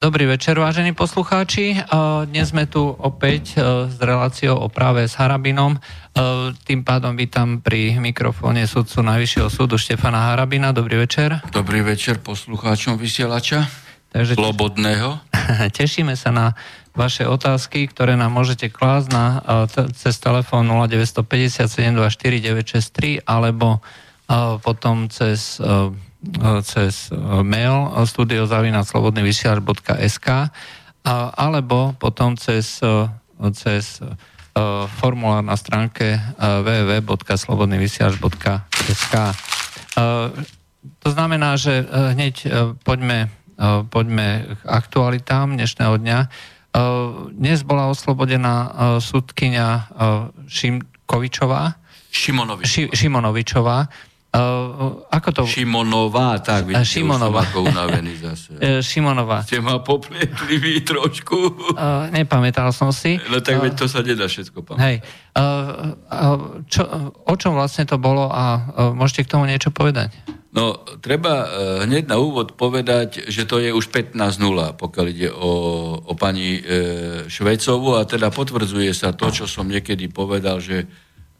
Dobrý večer, vážení poslucháči. Dnes sme tu opäť s reláciou o práve s Harabinom. Tým pádom vítam pri mikrofóne sudcu Najvyššieho súdu Štefana Harabina. Dobrý večer. Dobrý večer poslucháčom vysielača. Takže Slobodného. Tešíme sa na vaše otázky, ktoré nám môžete klásť na, cez telefón 0950 963 alebo potom cez cez e, mail studiozavinaslobodnyvysielač.sk alebo potom cez, e, cez e, formulár na stránke www.slobodnyvysielač.sk To znamená, že hneď poďme, poďme k aktualitám dnešného dňa. Dnes bola oslobodená sudkynia Šimkovičová. Šimonovičová. Ši, Šimonovičová Uh, ako to... Šimonová, tak vidíte, Šimonová. už unavený zase. Šimonová. Ste ma popletli vy trošku. Uh, nepamätal som si. No tak uh, veď to sa nedá všetko pamätať. Hej. Uh, uh, čo, o čom vlastne to bolo a uh, môžete k tomu niečo povedať? No, treba uh, hneď na úvod povedať, že to je už 15.0, pokiaľ ide o, o pani uh, Švecovu a teda potvrdzuje sa to, čo som niekedy povedal, že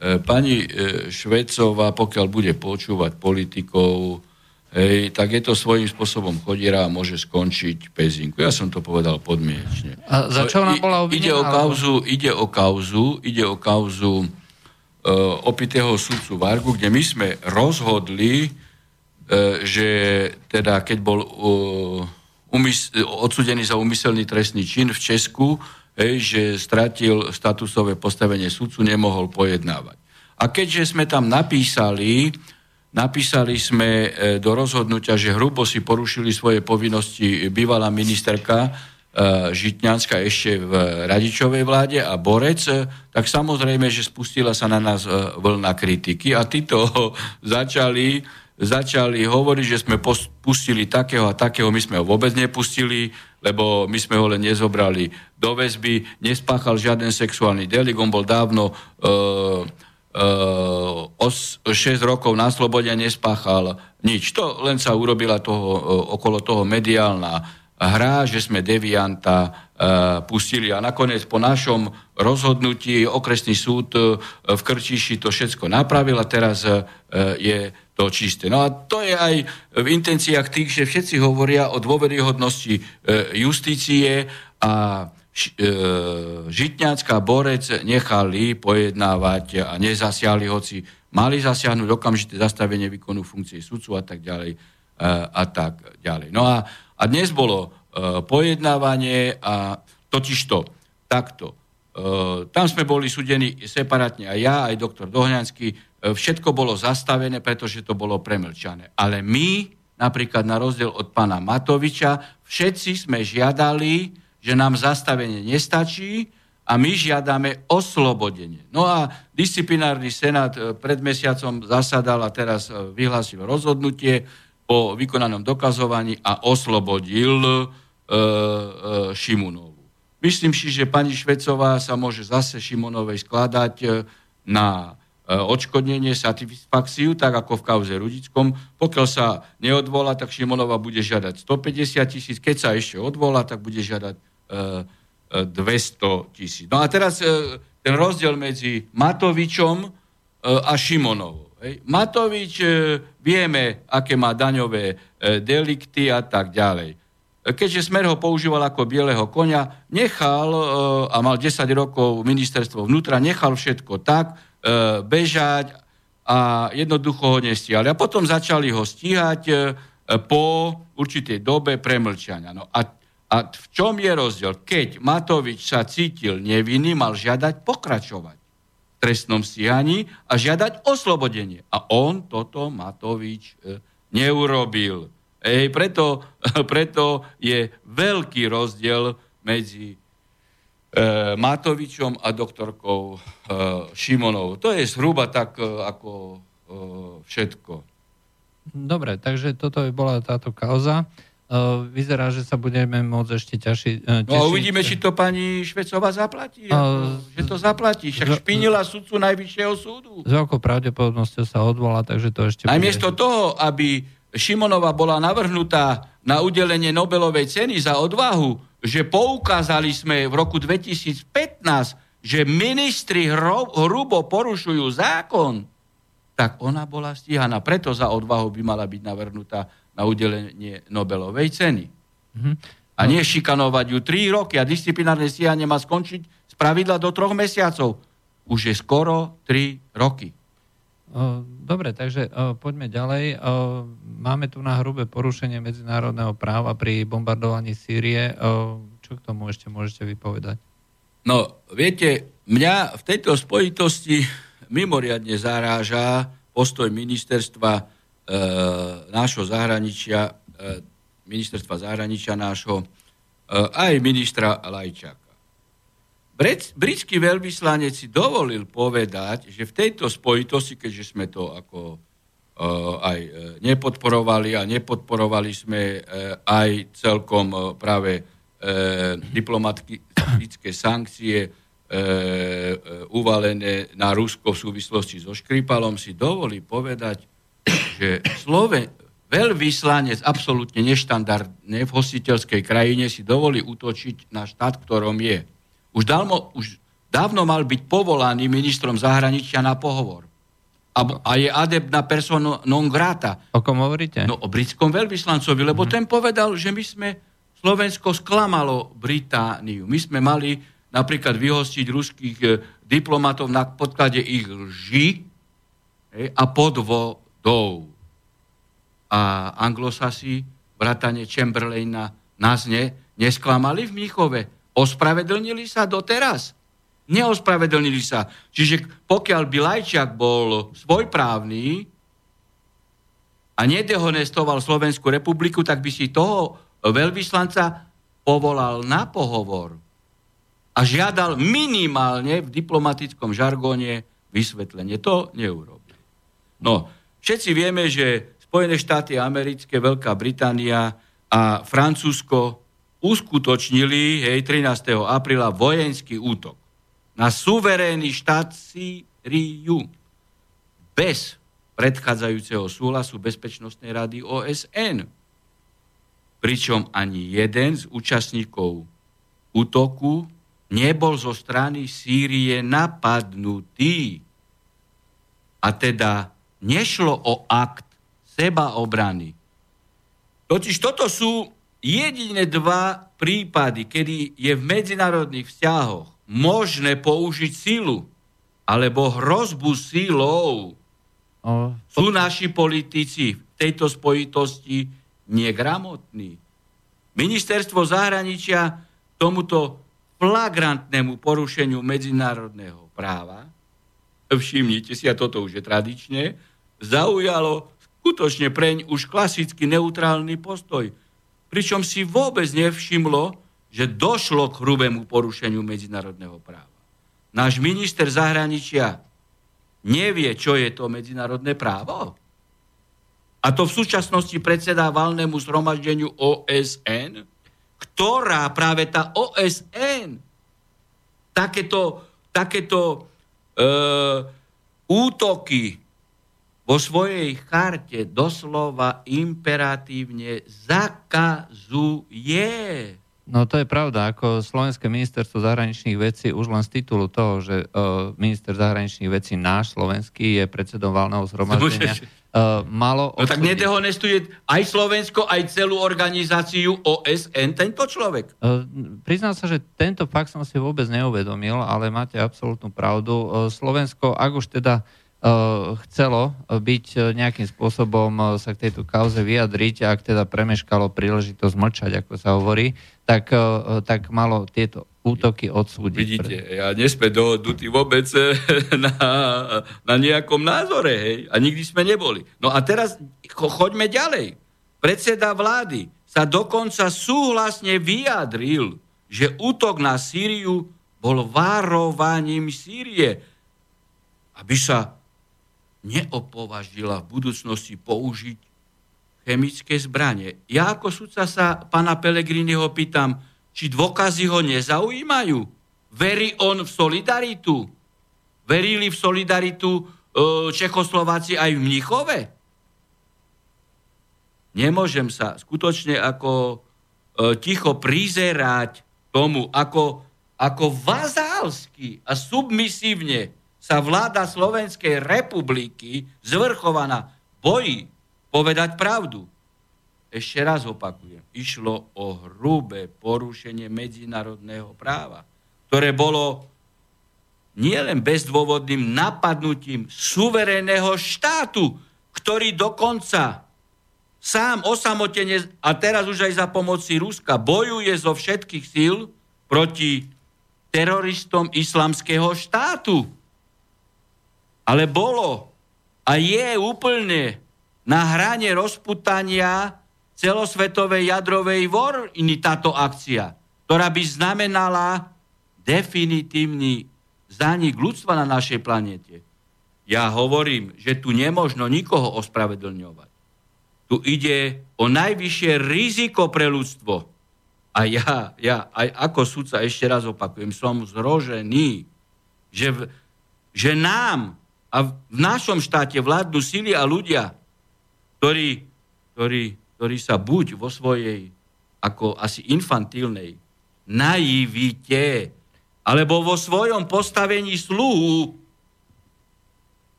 pani e, Švecová, pokiaľ bude počúvať politikov, hej, tak je to svojím spôsobom chodiera a môže skončiť pezinku. Ja som to povedal podmienečne. A za čo ona bola obvinená? Ide o kauzu, ide o kauzu, ide o kauzu uh, opitého sudcu Vargu, kde my sme rozhodli, uh, že teda keď bol uh, umys- odsudený za umyselný trestný čin v Česku, že stratil statusové postavenie sudcu, nemohol pojednávať. A keďže sme tam napísali, napísali sme e, do rozhodnutia, že hrubo si porušili svoje povinnosti bývalá ministerka e, Žitňanská ešte v Radičovej vláde a Borec, e, tak samozrejme, že spustila sa na nás vlna kritiky a títo začali začali hovoriť, že sme pustili takého a takého, my sme ho vôbec nepustili, lebo my sme ho len nezobrali do väzby, nespáchal žiaden sexuálny delik, on bol dávno uh, os, 6 rokov na slobode nespáchal nič. To len sa urobila toho, uh, okolo toho mediálna hra, že sme devianta uh, pustili a nakoniec po našom rozhodnutí okresný súd uh, v Krčiši to všetko napravil a teraz uh, je to čisté. No a to je aj v intenciách tých, že všetci hovoria o dôveryhodnosti e, justície a e, Žitňacká borec nechali pojednávať a nezasiahli, hoci mali zasiahnuť okamžité zastavenie výkonu funkcie sudcu a tak ďalej e, a tak ďalej. No a, a dnes bolo pojednávanie a totižto takto. Tam sme boli súdení separátne aj ja, aj doktor Dohňanský, všetko bolo zastavené, pretože to bolo premlčané. Ale my, napríklad na rozdiel od pána Matoviča, všetci sme žiadali, že nám zastavenie nestačí a my žiadame oslobodenie. No a disciplinárny senát e, pred mesiacom zasadal a teraz e, vyhlásil rozhodnutie po vykonanom dokazovaní a oslobodil e, e, Šimunovu. Myslím si, že pani Švecová sa môže zase Šimonovej skladať e, na E, odškodnenie, satisfakciu, tak ako v kauze Rudickom. Pokiaľ sa neodvolá, tak Šimonova bude žiadať 150 tisíc, keď sa ešte odvolá, tak bude žiadať e, 200 e, tisíc. No a teraz e, ten rozdiel medzi Matovičom e, a Šimonovou. Matovič, e, vieme, aké má daňové e, delikty a tak ďalej. E, keďže Smer ho používal ako bieleho konia, nechal, e, a mal 10 rokov ministerstvo vnútra, nechal všetko tak, E, bežať a jednoducho ho nestíhali. A potom začali ho stíhať e, po určitej dobe premlčania. No a, a v čom je rozdiel? Keď Matovič sa cítil nevinný, mal žiadať pokračovať v trestnom stíhaní a žiadať oslobodenie. A on toto Matovič e, neurobil. Ej, preto, preto je veľký rozdiel medzi e, Matovičom a doktorkou e, Šimonovou. To je zhruba tak e, ako e, všetko. Dobre, takže toto by bola táto kauza. Vyzerá, že sa budeme môcť ešte tešiť. No uvidíme, či to pani Švecová zaplatí. Uh, že to zaplatí. Však špinila sudcu Najvyššieho súdu. S veľkou pravdepodobnosťou sa odvolá, takže to ešte Aj miesto toho, aby Šimonova bola navrhnutá na udelenie Nobelovej ceny za odvahu, že poukázali sme v roku 2015, že ministri hrubo porušujú zákon, tak ona bola stíhaná. Preto za odvahu by mala byť navrhnutá na udelenie Nobelovej ceny. Mm-hmm. A nie šikanovať ju 3 roky a disciplinárne stíhanie má skončiť z pravidla do troch mesiacov. Už je skoro 3 roky. Dobre, takže poďme ďalej. Máme tu na hrubé porušenie medzinárodného práva pri bombardovaní Sýrie. Čo k tomu ešte môžete vypovedať? No, viete, mňa v tejto spojitosti mimoriadne zaráža postoj ministerstva e, nášho zahraničia, e, ministerstva zahraničia nášho, e, aj ministra Lajčáka. Britský veľvyslanec si dovolil povedať, že v tejto spojitosti, keďže sme to ako uh, aj uh, nepodporovali a nepodporovali sme uh, aj celkom práve diplomatické sankcie uvalené na Rusko v súvislosti so Škripalom, si dovolí povedať, že Sloven, veľvyslanec absolútne neštandardne v hostiteľskej krajine si dovolí útočiť na štát, ktorom je. Už, dávno, už dávno mal byť povolaný ministrom zahraničia na pohovor. A, a je adept na persona non grata. O kom hovoríte? No o britskom veľvyslancovi, lebo mm-hmm. ten povedal, že my sme, Slovensko sklamalo Britániu. My sme mali napríklad vyhostiť ruských e, diplomatov na podklade ich lži e, a podvodov. A anglosasi, bratane Chamberlaina, nás ne, nesklamali v Míchove Ospravedlnili sa doteraz? Neospravedlnili sa. Čiže pokiaľ by Lajčiak bol svojprávny a nedehonestoval Slovenskú republiku, tak by si toho veľvyslanca povolal na pohovor a žiadal minimálne v diplomatickom žargóne vysvetlenie. To neurobil. No, všetci vieme, že Spojené štáty americké, Veľká Británia a Francúzsko uskutočnili hej, 13. apríla vojenský útok na suverénny štát Sýriu bez predchádzajúceho súhlasu Bezpečnostnej rady OSN. Pričom ani jeden z účastníkov útoku nebol zo strany Sýrie napadnutý. A teda nešlo o akt sebaobrany. Totiž toto sú jedine dva prípady, kedy je v medzinárodných vzťahoch možné použiť silu alebo hrozbu silou, o, sú naši politici v tejto spojitosti negramotní. Ministerstvo zahraničia tomuto flagrantnému porušeniu medzinárodného práva, všimnite si, a toto už je tradične, zaujalo skutočne preň už klasicky neutrálny postoj pričom si vôbec nevšimlo, že došlo k hrubému porušeniu medzinárodného práva. Náš minister zahraničia nevie, čo je to medzinárodné právo. A to v súčasnosti predsedá valnému zhromaždeniu OSN, ktorá práve tá OSN takéto, takéto e, útoky vo svojej charte doslova imperatívne zakazuje. No to je pravda, ako Slovenské ministerstvo zahraničných vecí už len z titulu toho, že uh, minister zahraničných vecí náš slovenský je predsedom valného zhromaždenia, uh, malo... No tak nedehonestuje aj Slovensko, aj celú organizáciu OSN tento človek. Uh, priznám sa, že tento fakt som si vôbec neuvedomil, ale máte absolútnu pravdu. Uh, Slovensko, ak už teda uh, chcelo byť eh, nejakým spôsobom eh, sa k tejto kauze vyjadriť, ak teda premeškalo príležitosť mlčať, ako sa hovorí, tak, tak malo tieto útoky odsúdiť. Vidíte, ja nesme dohodnutí vôbec na, na nejakom názore, hej, a nikdy sme neboli. No a teraz choďme ďalej. Predseda vlády sa dokonca súhlasne vyjadril, že útok na Sýriu bol varovaním Sýrie, aby sa neopovažila v budúcnosti použiť chemické zbranie. Ja ako sudca sa pána Pelegriniho pýtam, či dôkazy ho nezaujímajú. Verí on v solidaritu? Verili v solidaritu e, Čechoslováci aj v Mnichove? nemôžem sa skutočne ako e, ticho prizerať tomu, ako, ako vazálsky a submisívne sa vláda Slovenskej republiky zvrchovaná bojí povedať pravdu. Ešte raz opakujem, išlo o hrubé porušenie medzinárodného práva, ktoré bolo nielen bezdôvodným napadnutím suverénneho štátu, ktorý dokonca sám osamotene a teraz už aj za pomoci Ruska bojuje zo všetkých síl proti teroristom islamského štátu. Ale bolo a je úplne na hrane rozputania celosvetovej jadrovej vojny táto akcia, ktorá by znamenala definitívny zánik ľudstva na našej planete. Ja hovorím, že tu nemožno nikoho ospravedlňovať. Tu ide o najvyššie riziko pre ľudstvo. A ja, ja aj ako sudca ešte raz opakujem, som zrožený, že, v, že nám a v našom štáte vládnu síly a ľudia, ktorí, ktorí, ktorí sa buď vo svojej ako asi infantilnej naivite, alebo vo svojom postavení sluhu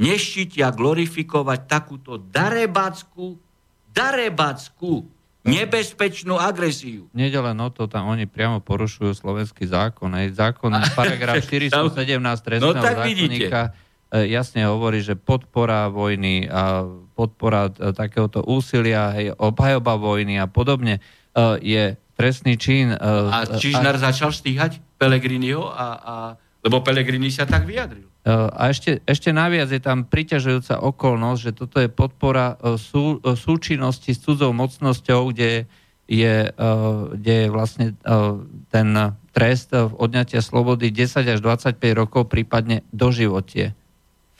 neštítia glorifikovať takúto darebackú darebackú, nebezpečnú agresiu. Nede len o to, tam oni priamo porušujú slovenský zákon. Aj zákon, paragraf 417 trestného no, zákonníka e, jasne hovorí, že podpora vojny a podpora e, takéhoto úsilia, hej, obhajoba vojny a podobne e, je trestný čin. A Čižnár a... začal stíhať Pelegriniho a, a lebo Pelegrini sa tak vyjadril. E, a ešte, ešte naviac je tam priťažujúca okolnosť, že toto je podpora e, sú, e, súčinnosti s cudzou mocnosťou, kde je, kde je vlastne ten trest odňatia slobody 10 až 25 rokov, prípadne doživotie.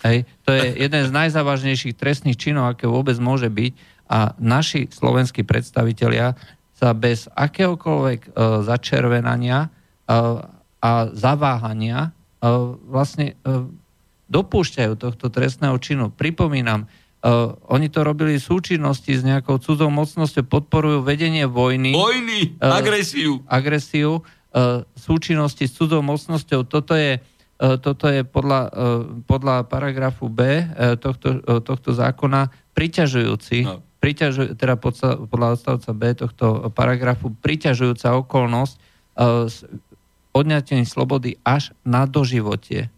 Hej. To je jeden z najzávažnejších trestných činov, aké vôbec môže byť. A naši slovenskí predstavitelia sa bez akéhokoľvek začervenania a zaváhania vlastne dopúšťajú tohto trestného činu. Pripomínam, oni to robili v súčinnosti s nejakou cudzou mocnosťou, podporujú vedenie vojny. Vojny, agresiu. Agresiu, súčinnosti s cudzou mocnosťou. Toto je, toto je podľa, podľa paragrafu B tohto, tohto zákona priťažujúci, no. priťažuj, teda podľa odstavca B tohto paragrafu priťažujúca okolnosť odňatím slobody až na doživotie.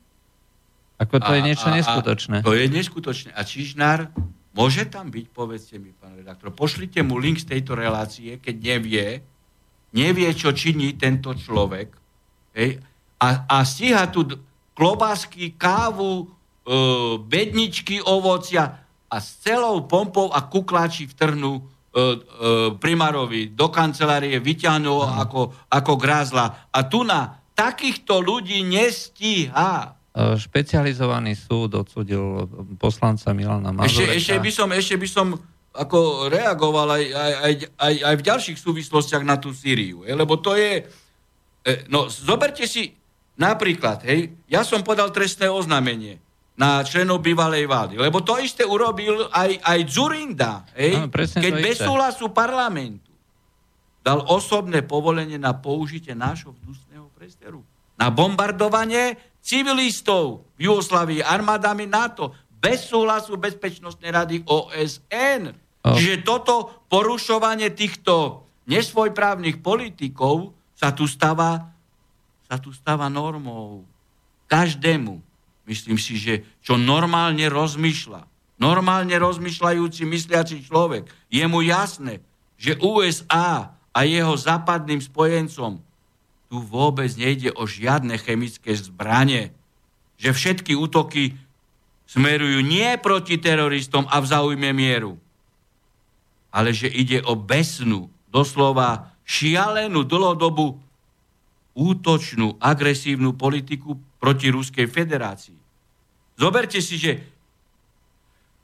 Ako to a, je niečo a, neskutočné. A to je neskutočné. A Čižnár môže tam byť, povedzte mi, pán redaktor, pošlite mu link z tejto relácie, keď nevie, nevie, čo činí tento človek, hej, a, a stíha tu klobásky, kávu, e, bedničky, ovocia a s celou pompou a kukláči vtrhnú E, e, primárovi do kancelárie vyťahnú ako, ako grázla. A tu na takýchto ľudí nestíha. E, špecializovaný súd odsudil poslanca Milana Mazureka. Ešte, ešte, by som, ešte by som ako reagoval aj, aj, aj, aj, aj v ďalších súvislostiach na tú Sýriu. Je, lebo to je... No, zoberte si napríklad, hej, ja som podal trestné oznámenie na členov bývalej vlády. Lebo to isté urobil aj, aj Zurinda, hej? Áno, keď bez súhlasu parlamentu dal osobné povolenie na použitie nášho vzdušného priestoru. Na bombardovanie civilistov v Jugoslavii armádami NATO bez súhlasu Bezpečnostnej rady OSN. Oh. Čiže toto porušovanie týchto nesvojprávnych politikov sa tu stáva, sa tu stáva normou. Každému Myslím si, že čo normálne rozmýšľa, normálne rozmýšľajúci, mysliaci človek, je mu jasné, že USA a jeho západným spojencom tu vôbec nejde o žiadne chemické zbranie. Že všetky útoky smerujú nie proti teroristom a v záujme mieru, ale že ide o besnú, doslova šialenú dlhodobu útočnú, agresívnu politiku proti Ruskej federácii. Zoberte si, že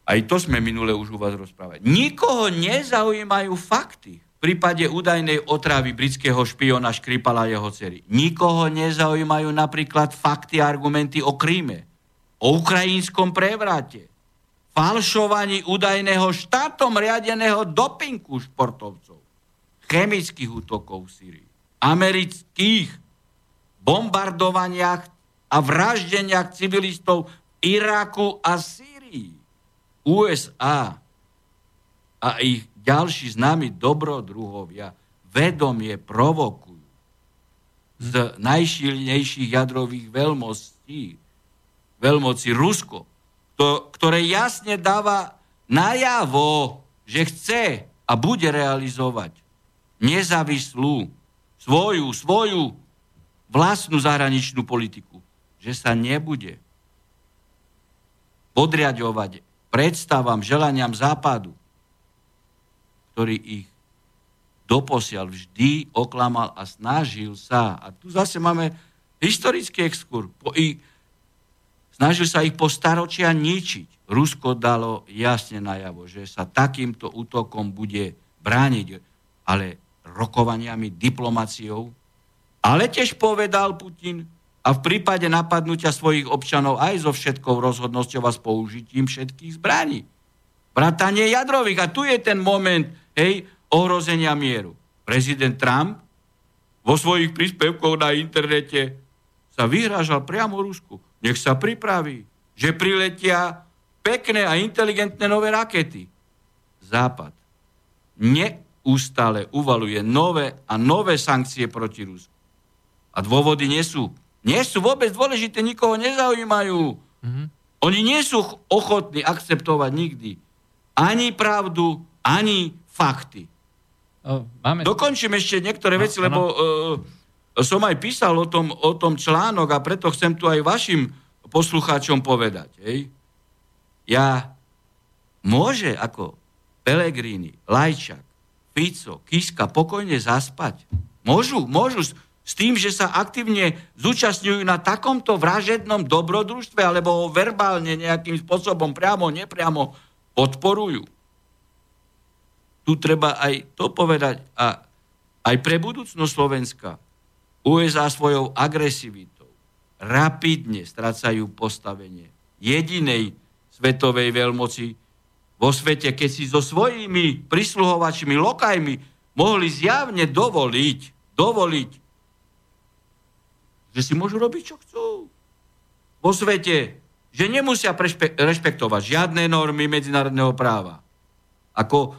aj to sme minule už u vás rozprávali. Nikoho nezaujímajú fakty v prípade údajnej otravy britského špiona Škripala jeho cery. Nikoho nezaujímajú napríklad fakty a argumenty o Kríme, o ukrajinskom prevrate, falšovaní údajného štátom riadeného dopinku športovcov, chemických útokov v Syrii, amerických bombardovaniach a vraždeniach civilistov v Iraku a Syrii. USA a ich ďalší známi dobrodruhovia vedomie provokujú z najšilnejších jadrových veľmostí, veľmoci Rusko, to, ktoré jasne dáva najavo, že chce a bude realizovať nezávislú svoju, svoju vlastnú zahraničnú politiku, že sa nebude podriadovať predstavám, želaniam západu, ktorý ich doposiaľ vždy oklamal a snažil sa. A tu zase máme historický exkur. Po, i, Snažil sa ich po staročia ničiť. Rusko dalo jasne najavo, že sa takýmto útokom bude brániť, ale rokovaniami, diplomáciou. Ale tiež povedal Putin, a v prípade napadnutia svojich občanov aj so všetkou rozhodnosťou a s použitím všetkých zbraní. Bratanie jadrových. A tu je ten moment hej, ohrozenia mieru. Prezident Trump vo svojich príspevkoch na internete sa vyhrážal priamo Rusku nech sa pripraví, že priletia pekné a inteligentné nové rakety. Západ neustále uvaluje nové a nové sankcie proti Rusku. A dôvody nie sú, nie sú vôbec dôležité, nikoho nezaujímajú. Mm-hmm. Oni nie sú ochotní akceptovať nikdy ani pravdu, ani fakty. O, máme... Dokončím ešte niektoré no, veci, lebo... Uh, som aj písal o tom, o tom článok a preto chcem tu aj vašim poslucháčom povedať. Hej. Ja môže ako Pelegrini, Lajčak, Fico, Kiska pokojne zaspať. Môžu, môžu s tým, že sa aktívne zúčastňujú na takomto vražednom dobrodružstve alebo ho verbálne nejakým spôsobom priamo, nepriamo podporujú. Tu treba aj to povedať a aj pre budúcnosť Slovenska USA svojou agresivitou rapidne strácajú postavenie jedinej svetovej veľmoci vo svete, keď si so svojimi prisluhovačmi, lokajmi mohli zjavne dovoliť, dovoliť, že si môžu robiť, čo chcú. Vo svete, že nemusia rešpektovať žiadne normy medzinárodného práva. Ako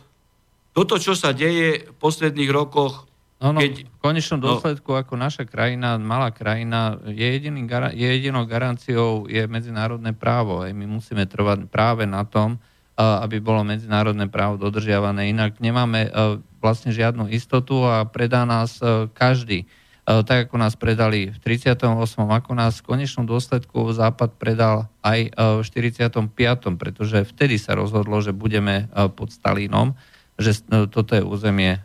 toto, čo sa deje v posledných rokoch No, no, keď, v konečnom no. dôsledku, no, ako naša krajina, malá krajina, je, jediný, je jedinou garanciou je medzinárodné právo. Aj my musíme trvať práve na tom, aby bolo medzinárodné právo dodržiavané. Inak nemáme vlastne žiadnu istotu a predá nás každý. Tak ako nás predali v 38. ako nás v konečnom dôsledku Západ predal aj v 45. pretože vtedy sa rozhodlo, že budeme pod Stalínom, že toto je územie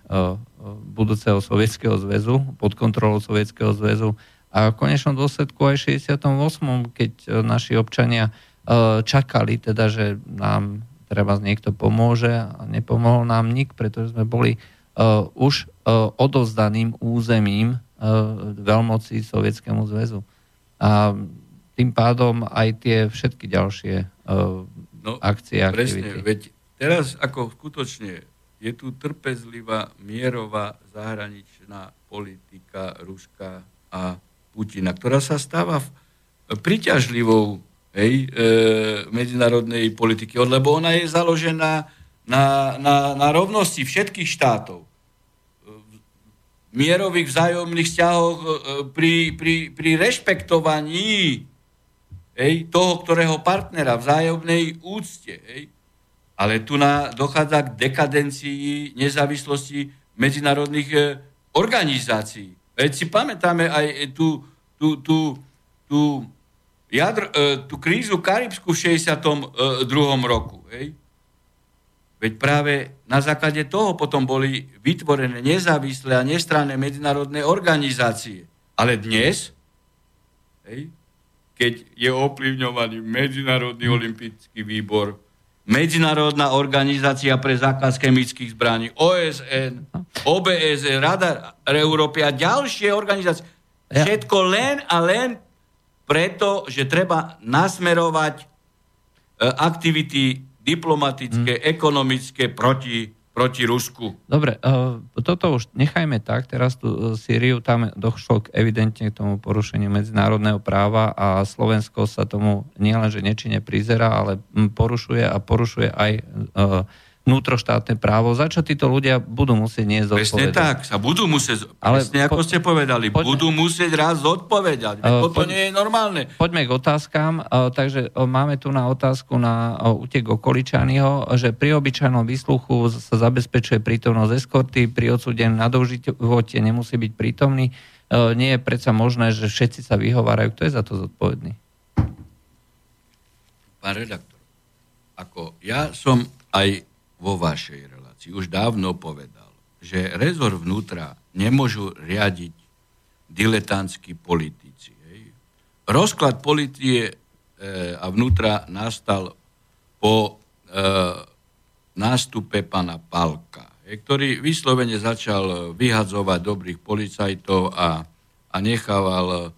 budúceho Sovietskeho zväzu, pod kontrolou Sovietskeho zväzu a v konečnom dôsledku aj v 68. keď e, naši občania e, čakali teda, že nám treba niekto pomôže a nepomohol nám nik, pretože sme boli uh, už uh, odovzdaným územím uh, veľmoci Sovietskému zväzu. A tým pádom aj tie všetky ďalšie uh, no, akcie, aktivity. Presne, veď teraz ako skutočne je tu trpezlivá mierová zahraničná politika Ruska a Putina, ktorá sa stáva priťažlivou hej, e, medzinárodnej politiky, lebo ona je založená na, na, na rovnosti všetkých štátov. Mierových vzájomných vzťahoch e, pri, pri, pri rešpektovaní hej, toho, ktorého partnera, vzájomnej úcte. Hej, ale tu na, dochádza k dekadencii nezávislosti medzinárodných e, organizácií. Veď si pamätáme aj tú, tú, tú, tú, jadr, e, tú krízu karibskú v 62. roku. Hej? Veď práve na základe toho potom boli vytvorené nezávislé a nestranné medzinárodné organizácie. Ale dnes, hej, keď je ovplyvňovaný Medzinárodný olimpijský výbor, Medzinárodná organizácia pre zákaz chemických zbraní, OSN, OBS, Rada Európy a ďalšie organizácie. Všetko len a len preto, že treba nasmerovať e, aktivity diplomatické, mm. ekonomické proti, proti Rusku. Dobre, uh, toto už nechajme tak, teraz tú uh, Syriu, tam došlo k evidentne k tomu porušeniu medzinárodného práva a Slovensko sa tomu nielenže nečine prizera, ale porušuje a porušuje aj vnútroštátne právo, za čo títo ľudia budú musieť niesť zodpovedať. Presne tak, sa budú musieť, Ale presne ako po, ste povedali, poďme, budú musieť raz zodpovedať. Uh, to nie je normálne. Poďme k otázkám. Uh, takže uh, máme tu na otázku na uh, utek Okoličányho, že pri obyčajnom výsluchu sa zabezpečuje prítomnosť eskorty, pri odsúdenom na doživote nemusí byť prítomný. Uh, nie je predsa možné, že všetci sa vyhovárajú. Kto je za to zodpovedný? Pán redaktor, ako ja som aj vo vašej relácii už dávno povedal, že rezor vnútra nemôžu riadiť diletantskí politici. Hej. Rozklad policie e, a vnútra nastal po e, nástupe pana Palka, hej, ktorý vyslovene začal vyhadzovať dobrých policajtov a, a nechával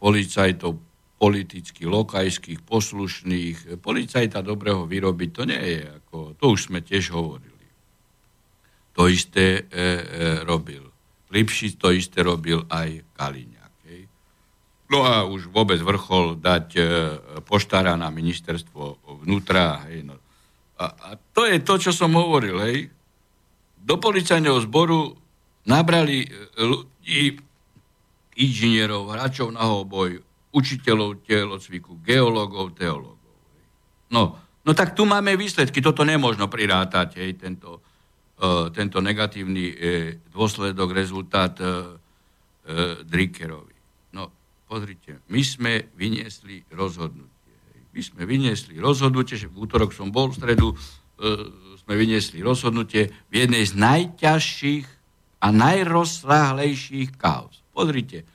policajtov politicky lokajských, poslušných. Policajta dobrého vyrobiť, to nie je ako, to už sme tiež hovorili. To isté e, e, robil. Lipšic to isté robil aj Kaliňák. Hej. No a už vôbec vrchol dať e, poštára na ministerstvo vnútra. Hej, no. a, a to je to, čo som hovoril. Hej. Do policajného zboru nabrali e, ľudí, inžinierov, hráčov na hoboj, učiteľov telocviku, geológov, teológov. No, no tak tu máme výsledky, toto nemôžno prirátať, hej, tento, uh, tento negatívny uh, dôsledok, rezultát uh, uh, Drickerovi. No, pozrite, my sme vyniesli rozhodnutie. Hej. My sme vyniesli rozhodnutie, že v útorok som bol, v stredu uh, sme vyniesli rozhodnutie v jednej z najťažších a najrozsáhlejších kauz. Pozrite,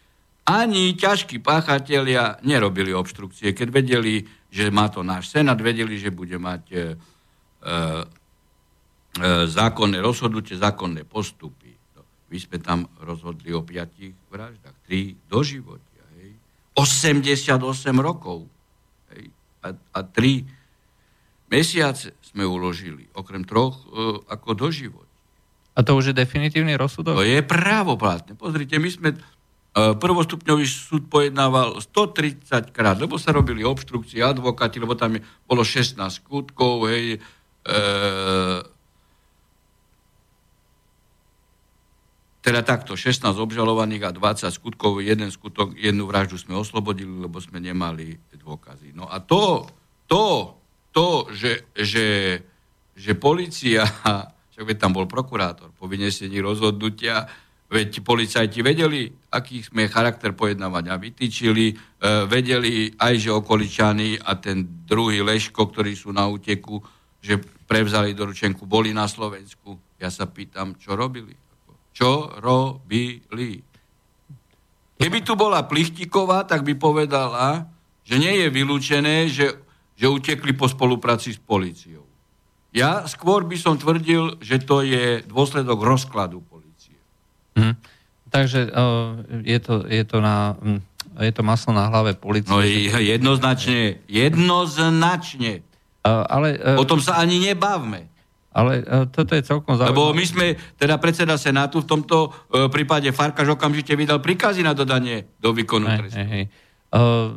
ani ťažkí páchatelia nerobili obštrukcie. Keď vedeli, že má to náš senát, vedeli, že bude mať e, e, e, zákonné rozhodnutie, zákonné postupy. No, my sme tam rozhodli o piatich vraždách, tri do životia. Hej. 88 rokov. Hej. A, a tri mesiace sme uložili, okrem troch e, ako do života. A to už je definitívny rozsudok? To je právoplatné. Pozrite, my sme prvostupňový súd pojednával 130 krát, lebo sa robili obštrukcie, advokáti, lebo tam bolo 16 skutkov, hej, e, teda takto, 16 obžalovaných a 20 skutkov, jeden skutok, jednu vraždu sme oslobodili, lebo sme nemali dôkazy. No a to, to, to, že, že, že policia, však tam bol prokurátor, po vynesení rozhodnutia, Veď policajti vedeli, aký sme charakter pojednávania vytýčili, e, vedeli aj, že okoličany a ten druhý Leško, ktorí sú na úteku, že prevzali do ručenku, boli na Slovensku. Ja sa pýtam, čo robili? Čo robili? Keby tu bola Plichtiková, tak by povedala, že nie je vylúčené, že, že utekli po spolupráci s policiou. Ja skôr by som tvrdil, že to je dôsledok rozkladu Hm. Takže uh, je, to, je, to na, hm, je to maslo na hlave policie. No jednoznačne, jednoznačne. Uh, ale, uh, o tom sa ani nebavme. Ale uh, toto je celkom zaujímavé. Lebo my sme, teda predseda Senátu v tomto uh, prípade Farkaž okamžite vydal príkazy na dodanie do výkonu trestu. Hej, hej. Uh,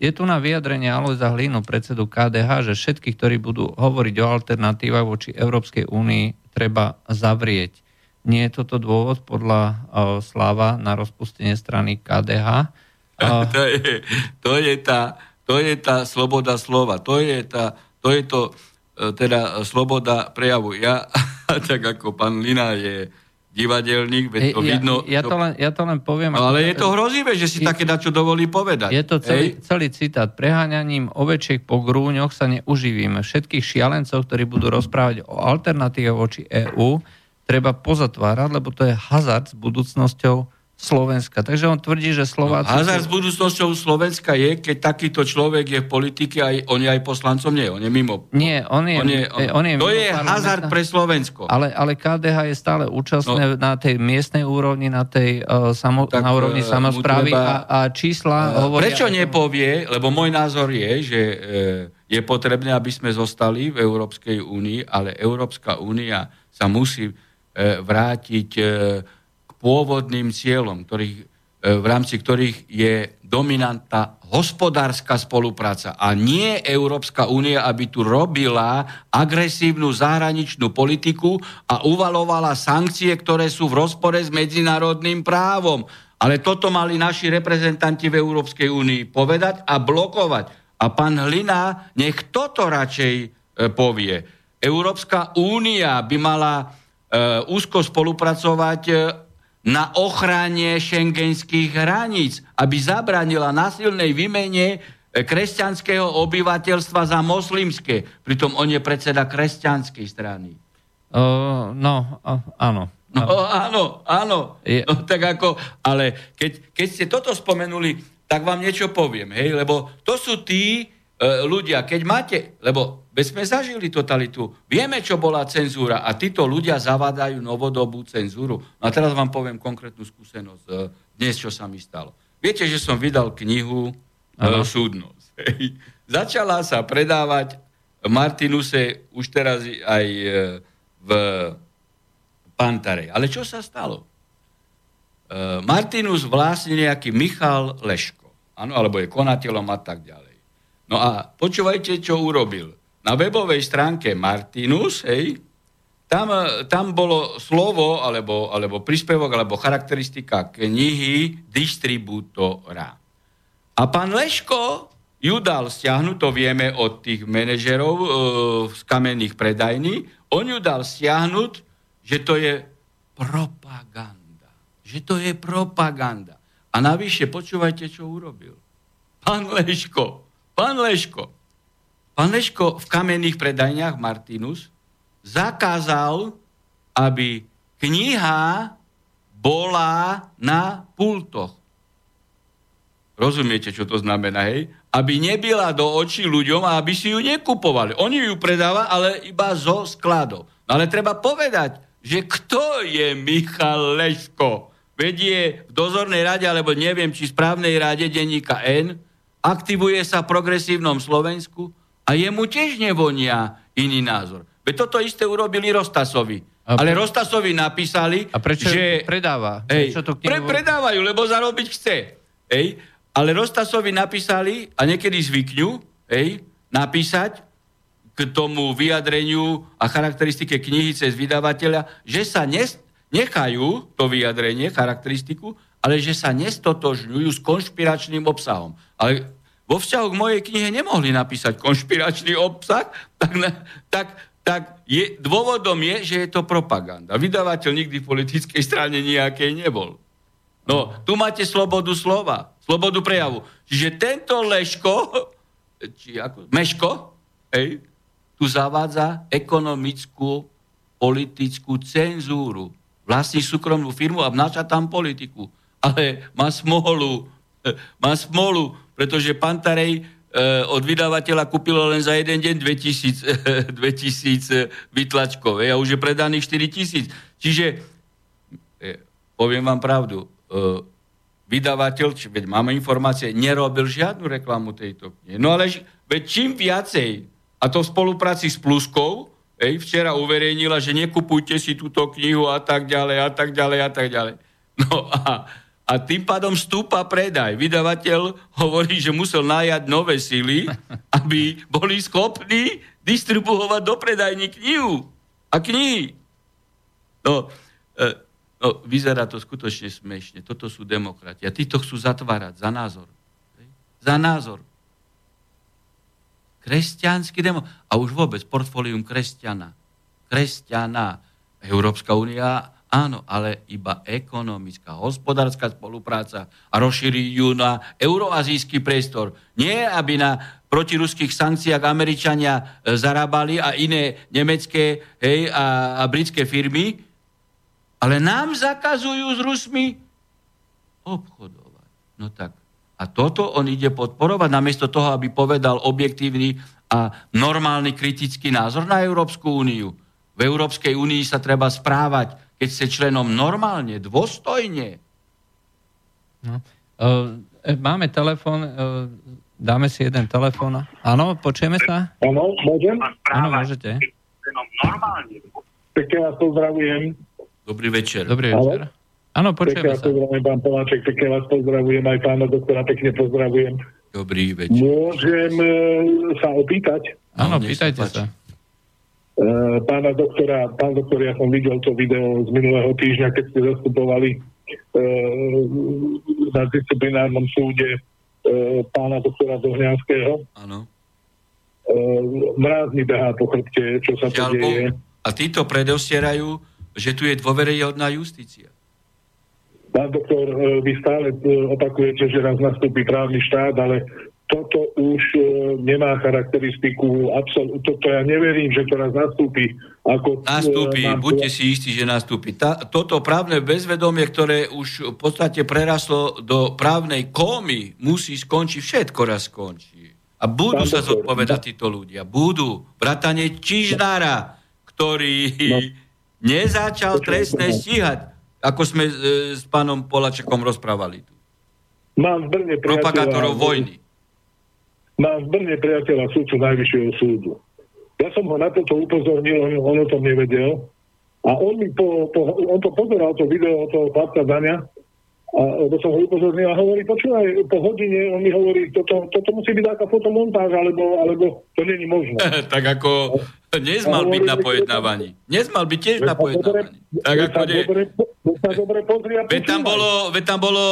je tu na vyjadrenie Alojza Hlínu, predsedu KDH, že všetky, ktorí budú hovoriť o alternatívach voči Európskej únii, treba zavrieť. Nie je toto dôvod podľa Sláva na rozpustenie strany KDH? To, je, to, je tá, to je tá sloboda slova. To je, tá, to, je to uh, teda sloboda prejavu. Ja, tak ako pán Lina je divadelník, veď to ja, vidno... Ja to, len, ja to len poviem... Ale je to hrozivé, že si je, také dačo dovolí povedať. Je to celý, celý citát. Preháňaním ovečiek po grúňoch sa neuživíme. Všetkých šialencov, ktorí budú rozprávať o alternatíve voči EÚ, treba pozatvárať, lebo to je hazard s budúcnosťou Slovenska. Takže on tvrdí, že Slováci... No, hazard s budúcnosťou Slovenska je, keď takýto človek je v politike, aj, on je aj poslancom, nie, on je mimo. Nie, on je... On je, on, on je to je hazard pre Slovensko. Ale, ale KDH je stále účastné no, na tej miestnej úrovni, na tej uh, samo, tak, na úrovni uh, samozprávy a, a čísla uh, hovoria... Prečo nepovie, lebo môj názor je, že uh, je potrebné, aby sme zostali v Európskej únii, ale Európska únia sa musí vrátiť uh, pôvodným cieľom, ktorých, e, v rámci ktorých je dominantná hospodárska spolupráca a nie Európska únia, aby tu robila agresívnu zahraničnú politiku a uvalovala sankcie, ktoré sú v rozpore s medzinárodným právom. Ale toto mali naši reprezentanti v Európskej únii povedať a blokovať. A pán Hlina, nech toto radšej e, povie. Európska únia by mala e, úzko spolupracovať e, na ochrane šengenských hraníc, aby zabranila násilnej výmene e, kresťanského obyvateľstva za moslimské. Pritom on je predseda kresťanskej strany. Uh, no, uh, áno. No áno, áno. Je... No, tak ako, ale keď, keď ste toto spomenuli, tak vám niečo poviem, hej, lebo to sú tí, E, ľudia, keď máte, lebo veď sme zažili totalitu, vieme, čo bola cenzúra a títo ľudia zavadajú novodobú cenzúru. No a teraz vám poviem konkrétnu skúsenosť e, dnes, čo sa mi stalo. Viete, že som vydal knihu uh, Súdnosť. Začala sa predávať Martinuse už teraz aj v Pantarej. Ale čo sa stalo? Martinus vlastne nejaký Michal Leško, ano, alebo je konateľom a tak ďalej. No a počúvajte, čo urobil. Na webovej stránke Martinus, hej, tam, tam bolo slovo, alebo, alebo príspevok, alebo charakteristika knihy distribútora. A pán Leško ju dal stiahnuť, to vieme od tých manažerov e, z kamenných predajní, on ju dal stiahnuť, že to je propaganda. Že to je propaganda. A navyše, počúvajte, čo urobil. Pán Leško, Pán Leško, pán Leško v kamenných predajniach Martinus zakázal, aby kniha bola na pultoch. Rozumiete, čo to znamená, hej? Aby nebyla do očí ľuďom a aby si ju nekupovali. Oni ju predáva, ale iba zo skladov. No ale treba povedať, že kto je Michal Leško? Vedie v dozornej rade, alebo neviem, či správnej rade denníka N, aktivuje sa v progresívnom Slovensku a jemu tiež nevonia iný názor. Veď toto isté urobili Rostasovi. A Ale Rostasovi napísali, a prečo že... predáva? Hej, to knihu... pre, predávajú, lebo zarobiť chce. Hej, ale Rostasovi napísali, a niekedy zvykňu, hej, napísať k tomu vyjadreniu a charakteristike knihy cez vydavateľa, že sa nes, nechajú to vyjadrenie, charakteristiku, ale že sa nestotožňujú s konšpiračným obsahom. Ale vo vzťahu k mojej knihe nemohli napísať konšpiračný obsah, tak, tak, tak je, dôvodom je, že je to propaganda. Vydavateľ nikdy v politickej strane nejakej nebol. No, tu máte slobodu slova, slobodu prejavu. Čiže tento Leško, či ako, Meško, hej, tu zavádza ekonomickú, politickú cenzúru. Vlastní súkromnú firmu a vnáša tam politiku ale má smolu. Má smolu, pretože Pantarej e, od vydavateľa kúpilo len za jeden deň 2000, 2000 vytlačkov a už je predaných 4000. Čiže, e, poviem vám pravdu, e, vydavateľ, či, veď máme informácie, nerobil žiadnu reklamu tejto knihy. No ale veď čím viacej, a to v spolupráci s Pluskou, ej, včera uverejnila, že nekupujte si túto knihu a tak ďalej, a tak ďalej, a tak ďalej. No a a tým pádom stúpa predaj. Vydavateľ hovorí, že musel najať nové sily, aby boli schopní distribuovať do predajní knihu a knihy. No, e, no, vyzerá to skutočne smiešne. Toto sú demokrati. A títo chcú zatvárať za názor. Za názor. Kresťanský demo. A už vôbec portfólium kresťana. Kresťana. Európska únia Áno, ale iba ekonomická, hospodárska spolupráca a rozšíri ju na euroazijský priestor. Nie, aby na protiruských sankciách Američania e, zarábali a iné nemecké hej, a, a britské firmy, ale nám zakazujú s Rusmi obchodovať. No tak. A toto on ide podporovať, namiesto toho, aby povedal objektívny a normálny kritický názor na Európsku úniu. V Európskej únii sa treba správať, keď ste členom normálne, dôstojne. No. Uh, máme telefon, uh, dáme si jeden telefon. Áno, počujeme sa? Áno, môžem? Áno, môžete. Pekne vás pozdravujem. Dobrý večer. Dobrý večer. Áno, počujeme sa. pozdravujem, pán Poláček, pekne vás pozdravujem, aj pána doktora pekne pozdravujem. Dobrý večer. Môžem e, sa opýtať? Áno, pýtajte sa. E, pána doktora, pán doktor, ja som videl to video z minulého týždňa, keď ste zastupovali e, na disciplinárnom súde pána doktora Dohňanského. Áno. Mráz mi behá po chrbte, čo sa to deje. A títo predosierajú, že tu je dôveryhodná justícia. Pán doktor, e, vy stále e, opakujete, že raz nastúpi právny štát, ale toto už e, nemá charakteristiku absolútne. Toto ja neverím, že to raz nastúpi. Ako, nastúpi, nám... buďte si istí, že nastúpi. Tá, toto právne bezvedomie, ktoré už v podstate preraslo do právnej kómy, musí skončiť, všetko raz skončí. A budú Pán sa doktor, zodpovedať no. títo ľudia. Budú. Bratane Čižnára, ktorý no. nezačal trestné stíhať ako sme e, s pánom Polačekom rozprávali tu. Mám v Brne priateľa... Propagátorov vojny. Mám v Brne priateľa súdcu Najvyššieho súdu. Ja som ho na toto upozornil, on, o tom nevedel. A on mi po, po, on to pozeral, to video toho Pavka Dania, a, lebo som ho upozornil a hovorí, počúvaj, po hodine on mi hovorí, toto, toto musí byť taká fotomontáž, alebo, alebo to není možné. tak ako dnes mal byť na pojednávaní. Dnes mal byť tiež na pojednávaní. Tak ako nie... Veď tam bolo, veď tam bolo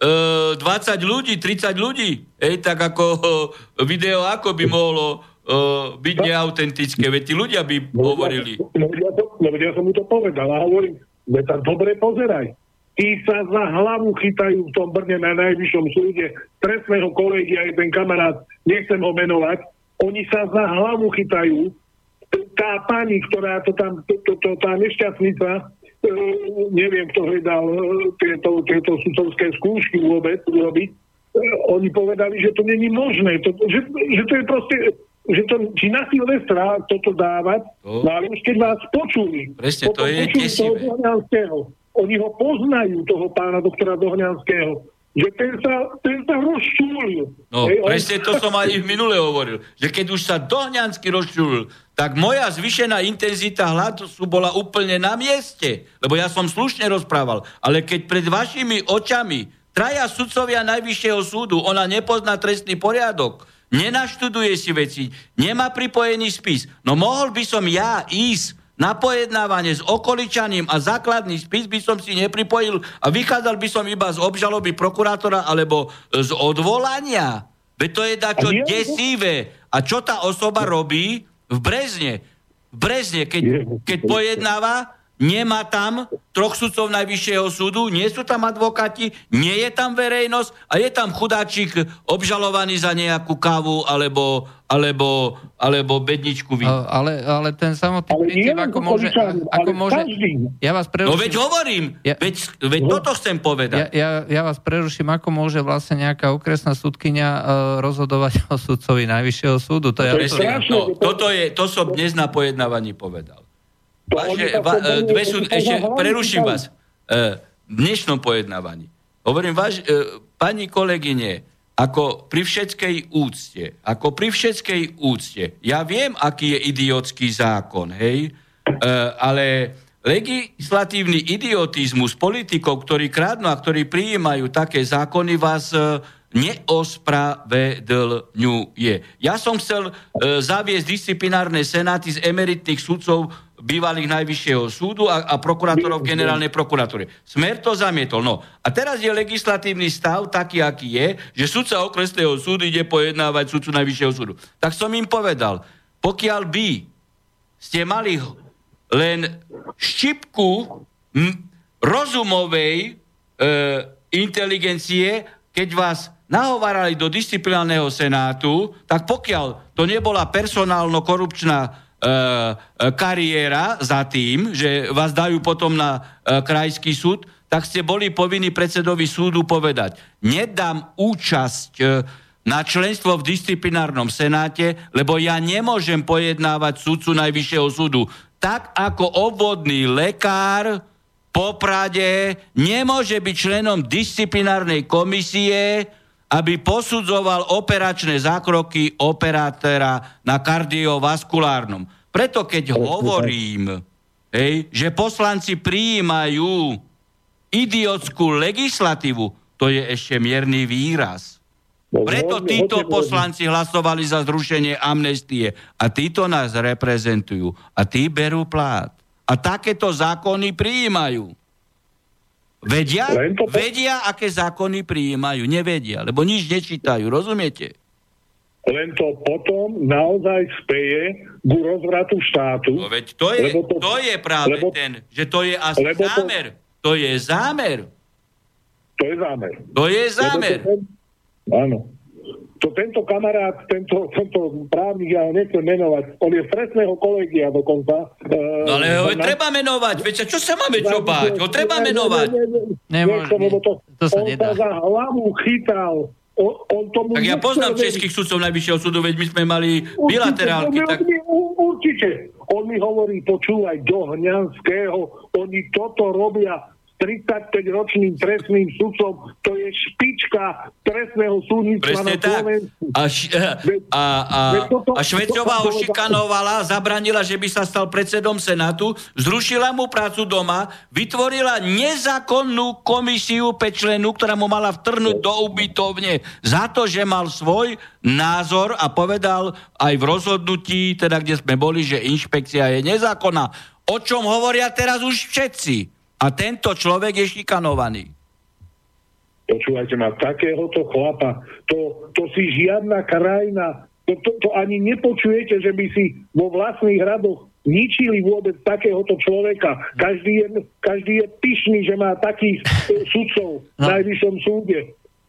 uh, 20 ľudí, 30 ľudí. Ej, tak ako uh, video ako by mohlo uh, byť neautentické. Veď tí ľudia by no, hovorili. No, ja, to, no, ja som mu to povedal a hovorím, veď tam dobre pozeraj. Tí sa za hlavu chytajú v tom Brne na najvyššom súde trestného kolegia, aj ten kamarát, nechcem ho menovať, oni sa za hlavu chytajú tá pani, ktorá to tam, to, to, to, tá nešťastnica, e, neviem, kto hľadal e, tieto, tieto sudcovské skúšky vôbec urobiť, e, oni povedali, že to není možné, to, že, že to je proste, že to, či na Silvestra toto dávať, to... no ale už keď vás počuli, Presne, to je toho oni ho poznajú, toho pána doktora Dohňanského, že ten sa, ten sa rozčúlil. No, Hej, presne on... to som aj v minule hovoril, že keď už sa Dohňansky rozčúlil, tak moja zvyšená intenzita hlasu bola úplne na mieste, lebo ja som slušne rozprával, ale keď pred vašimi očami traja sudcovia Najvyššieho súdu, ona nepozná trestný poriadok, nenaštuduje si veci, nemá pripojený spis, no mohol by som ja ísť na pojednávanie s okoličaním a základný spis by som si nepripojil a vychádzal by som iba z obžaloby prokurátora alebo z odvolania. Veď to je dačo desivé. A čo tá osoba robí v Brezne? V Brezne, keď, keď pojednáva, nemá tam troch sudcov Najvyššieho súdu, nie sú tam advokáti, nie je tam verejnosť a je tam chudáčik obžalovaný za nejakú kávu alebo, alebo, alebo bedničku vína. Ale, ale ten samotný ale princíp, ako môže... Ako môže ja vás preruším, no veď hovorím, ja, veď, veď no, toto chcem povedať. Ja, ja, ja vás preruším, ako môže vlastne nejaká okresná súdkynia uh, rozhodovať o sudcovi Najvyššieho súdu. To, je no, toto je, to som dnes na pojednávaní povedal. Vaše, va, e, dve sú, ešte preruším vás. E, v dnešnom pojednávaní. Hovorím, váš, e, pani kolegyne, ako pri všetkej úcte, ako pri všetkej úcte, ja viem, aký je idiotský zákon, hej, ale legislatívny idiotizmus politikov, ktorí krádnu a ktorí prijímajú také zákony, vás neospravedlňuje. Ja som chcel zaviesť disciplinárne senáty z emeritných sudcov bývalých najvyššieho súdu a, a prokurátorov generálnej prokuratúry. Smer to zamietol. No a teraz je legislatívny stav taký, aký je, že sudca okresného súdu ide pojednávať sudcu najvyššieho súdu. Tak som im povedal, pokiaľ by ste mali len štipku m, rozumovej e, inteligencie, keď vás nahovárali do disciplinálneho senátu, tak pokiaľ to nebola personálno-korupčná kariéra za tým, že vás dajú potom na e, krajský súd, tak ste boli povinní predsedovi súdu povedať, nedám účasť e, na členstvo v disciplinárnom senáte, lebo ja nemôžem pojednávať súdcu Najvyššieho súdu. Tak ako obvodný lekár po Prade nemôže byť členom disciplinárnej komisie, aby posudzoval operačné zákroky operátora na kardiovaskulárnom. Preto keď hovorím, hej, že poslanci prijímajú idiotskú legislatívu, to je ešte mierny výraz. No, Preto títo poslanci hlasovali za zrušenie amnestie a títo nás reprezentujú a tí berú plát. A takéto zákony prijímajú. Vedia, vedia, aké zákony prijímajú. Nevedia, lebo nič nečítajú. Rozumiete? Len to potom naozaj speje k rozvratu štátu. No veď to je, to, to je práve lebo, ten, že to je asi zámer. To, to je zámer. To je zámer. To je zámer. to, áno to tento kamarát, tento, tento právnik, ja ho nechcem menovať, on je z trestného kolegia dokonca. Uh, no ale ho na... treba menovať, veď čo sa máme čo báť? Ho treba menovať. Nemôžem, to, to sa on nedá. sa za hlavu chytal on, on tomu tak ja poznám českých sudcov Najvyššieho súdu, veď my sme mali určite, bilaterálky. On, tak... Určite. On mi hovorí, počúvaj, do Hňanského, oni toto robia 35-ročným trestným sudcom, to je špička trestného súdnictva na Slovensku. A, š, a, a, a Švecová ho šikanovala, zabranila, že by sa stal predsedom Senátu, zrušila mu prácu doma, vytvorila nezákonnú komisiu pečlenú, ktorá mu mala vtrhnúť do ubytovne za to, že mal svoj názor a povedal aj v rozhodnutí, teda kde sme boli, že inšpekcia je nezákonná. O čom hovoria teraz už všetci? A tento človek je šikanovaný. Počúvajte ma, takéhoto chlapa, to, to si žiadna krajina, to, to, to ani nepočujete, že by si vo vlastných radoch ničili vôbec takéhoto človeka. Každý je, každý je pyšný, že má takých e, sudcov no. v najvyššom súde.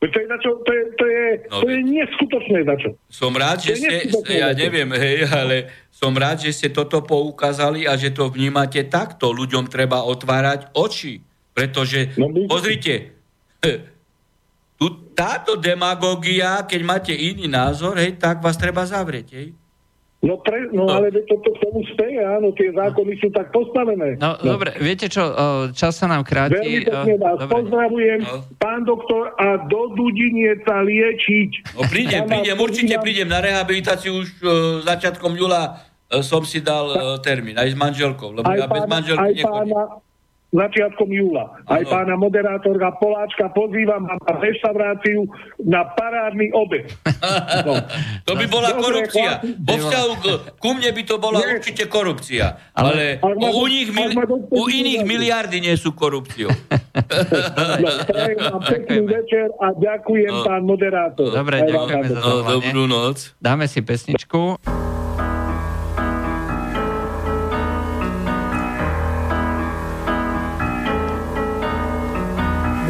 To je, čo, to je, to je, no, to je neskutočné za čo. Som rád, že ste, ja neviem, hej, ale som rád, že ste toto poukázali a že to vnímate takto. Ľuďom treba otvárať oči. Pretože, no, pozrite, tu, táto demagógia, keď máte iný názor, hej, tak vás treba zavrieť. Hej. No, pre, no, no ale to, to k tomu speje, áno, tie zákony sú tak postavené. No, no. dobre, viete čo, čas sa nám kráti. Veľmi pekne vás dobre. pozdravujem, no. pán doktor, a do Dudiniec sa liečiť. No prídem, prídem, určite prídem na rehabilitáciu už uh, začiatkom júla uh, som si dal uh, termín, aj s manželkou, lebo aj ja pána, bez manželky aj nechodím. Pána, začiatkom júla. Aj ano. pána moderátorka Poláčka pozývam na reštauráciu na parádny obed. No. to by bola Dobre, korupcia. Vo vzťahu k, ku mne by to bola nie. určite korupcia. Ale, ale u, nich mil, u iných miliardy nie sú korupciou. no, pekný večer a ďakujem, no. pán moderátor. Dobre, ďakujeme za no, Dobrú noc. Dáme si pesničku.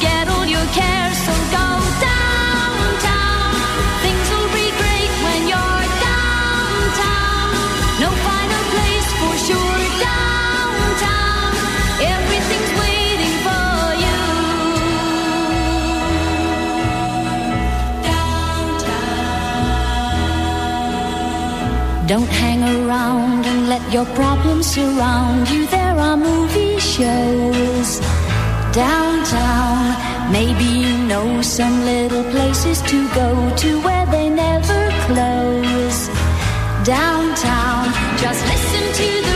forget all your cares, so go downtown. Things will be great when you're downtown. No finer place for sure downtown. Everything's waiting for you. Downtown. Don't hang around and let your problems surround you. There are movie shows downtown. Maybe you know some little places to go to where they never close. Downtown, just listen to the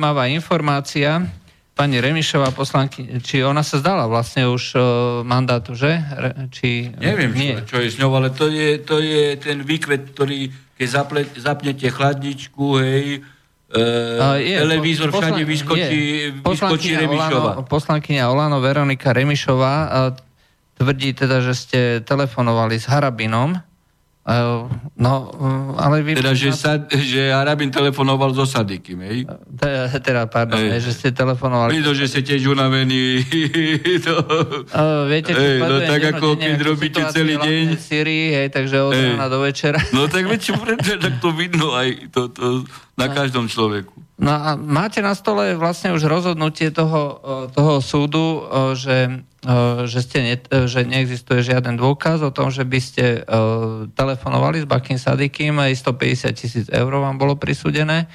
zaujímavá informácia. Pani Remišová poslanky, či ona sa zdala vlastne už uh, mandátu, že? Re, či, Neviem, nie. čo, čo je s ňou, ale to je, to je ten výkvet, ktorý, keď zaple, zapnete chladničku, hej, A je, televízor poslan- všade vyskočí, je. vyskočí Remišová. Olano, poslankyňa Olano Veronika Remišová uh, tvrdí teda, že ste telefonovali s Harabinom. Uh, no, uh, ale vy... Teda, že, sa, že Arabin telefonoval so Sadikim, hej? Te- Teda, pardon, Ej. že ste telefonovali. Vidno, že ste tiež unavení. to... Uh, viete, čo Ej, no tak ako keď robíte celý deň. v Syrii, hej, takže od rána do večera. No tak preto, tak to vidno aj to, to, na každom človeku. No a máte na stole vlastne už rozhodnutie toho, toho súdu, že, že, ste ne, e, že neexistuje žiaden dôkaz o tom, že by ste e, telefonovali s Bakim Sadikim, aj 150 tisíc eur vám bolo prisúdené. E,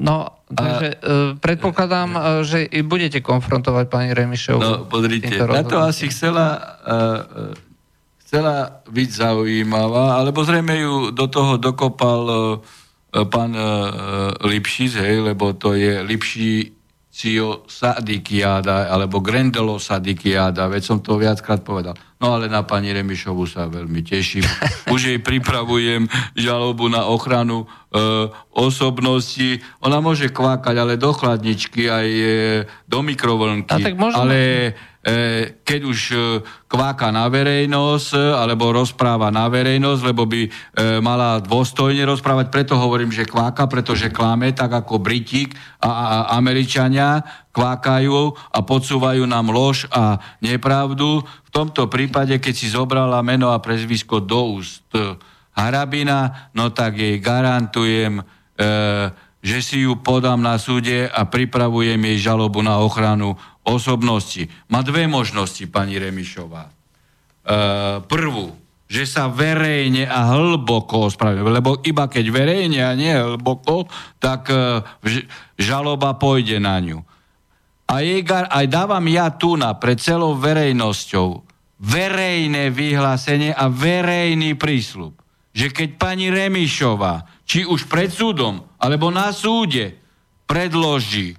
No, takže e, predpokladám, e, že i budete konfrontovať pani Remišovu. No, pozrite, týmto na to asi chcela, uh, chcela byť zaujímavá, alebo zrejme ju do toho dokopal uh, pán uh, Lipšic, hej, lebo to je Lipší Cio Sadikiáda, alebo Grendelo Sadikiáda, veď som to viackrát povedal. No ale na pani Remišovu sa veľmi teším. Už jej pripravujem žalobu na ochranu e, osobnosti. Ona môže kvákať, ale do chladničky aj e, do mikrovlnky. A tak možno- Ale e, keď už e, kváka na verejnosť, e, alebo rozpráva na verejnosť, lebo by e, mala dôstojne rozprávať, preto hovorím, že kváka, pretože kláme, tak ako Britík a, Američania kvákajú a podsúvajú nám lož a nepravdu. V tomto prípade, keď si zobrala meno a prezvisko do úst e, Harabina, no tak jej garantujem, e, že si ju podám na súde a pripravujem jej žalobu na ochranu osobnosti. Má dve možnosti, pani Remišová. E, prvú, že sa verejne a hlboko ospravedlňuje, lebo iba keď verejne a nie hlboko, tak e, žaloba pôjde na ňu. A jej aj dávam ja tu na pred celou verejnosťou verejné vyhlásenie a verejný prísľub, že keď pani Remišová, či už pred súdom, alebo na súde, predloží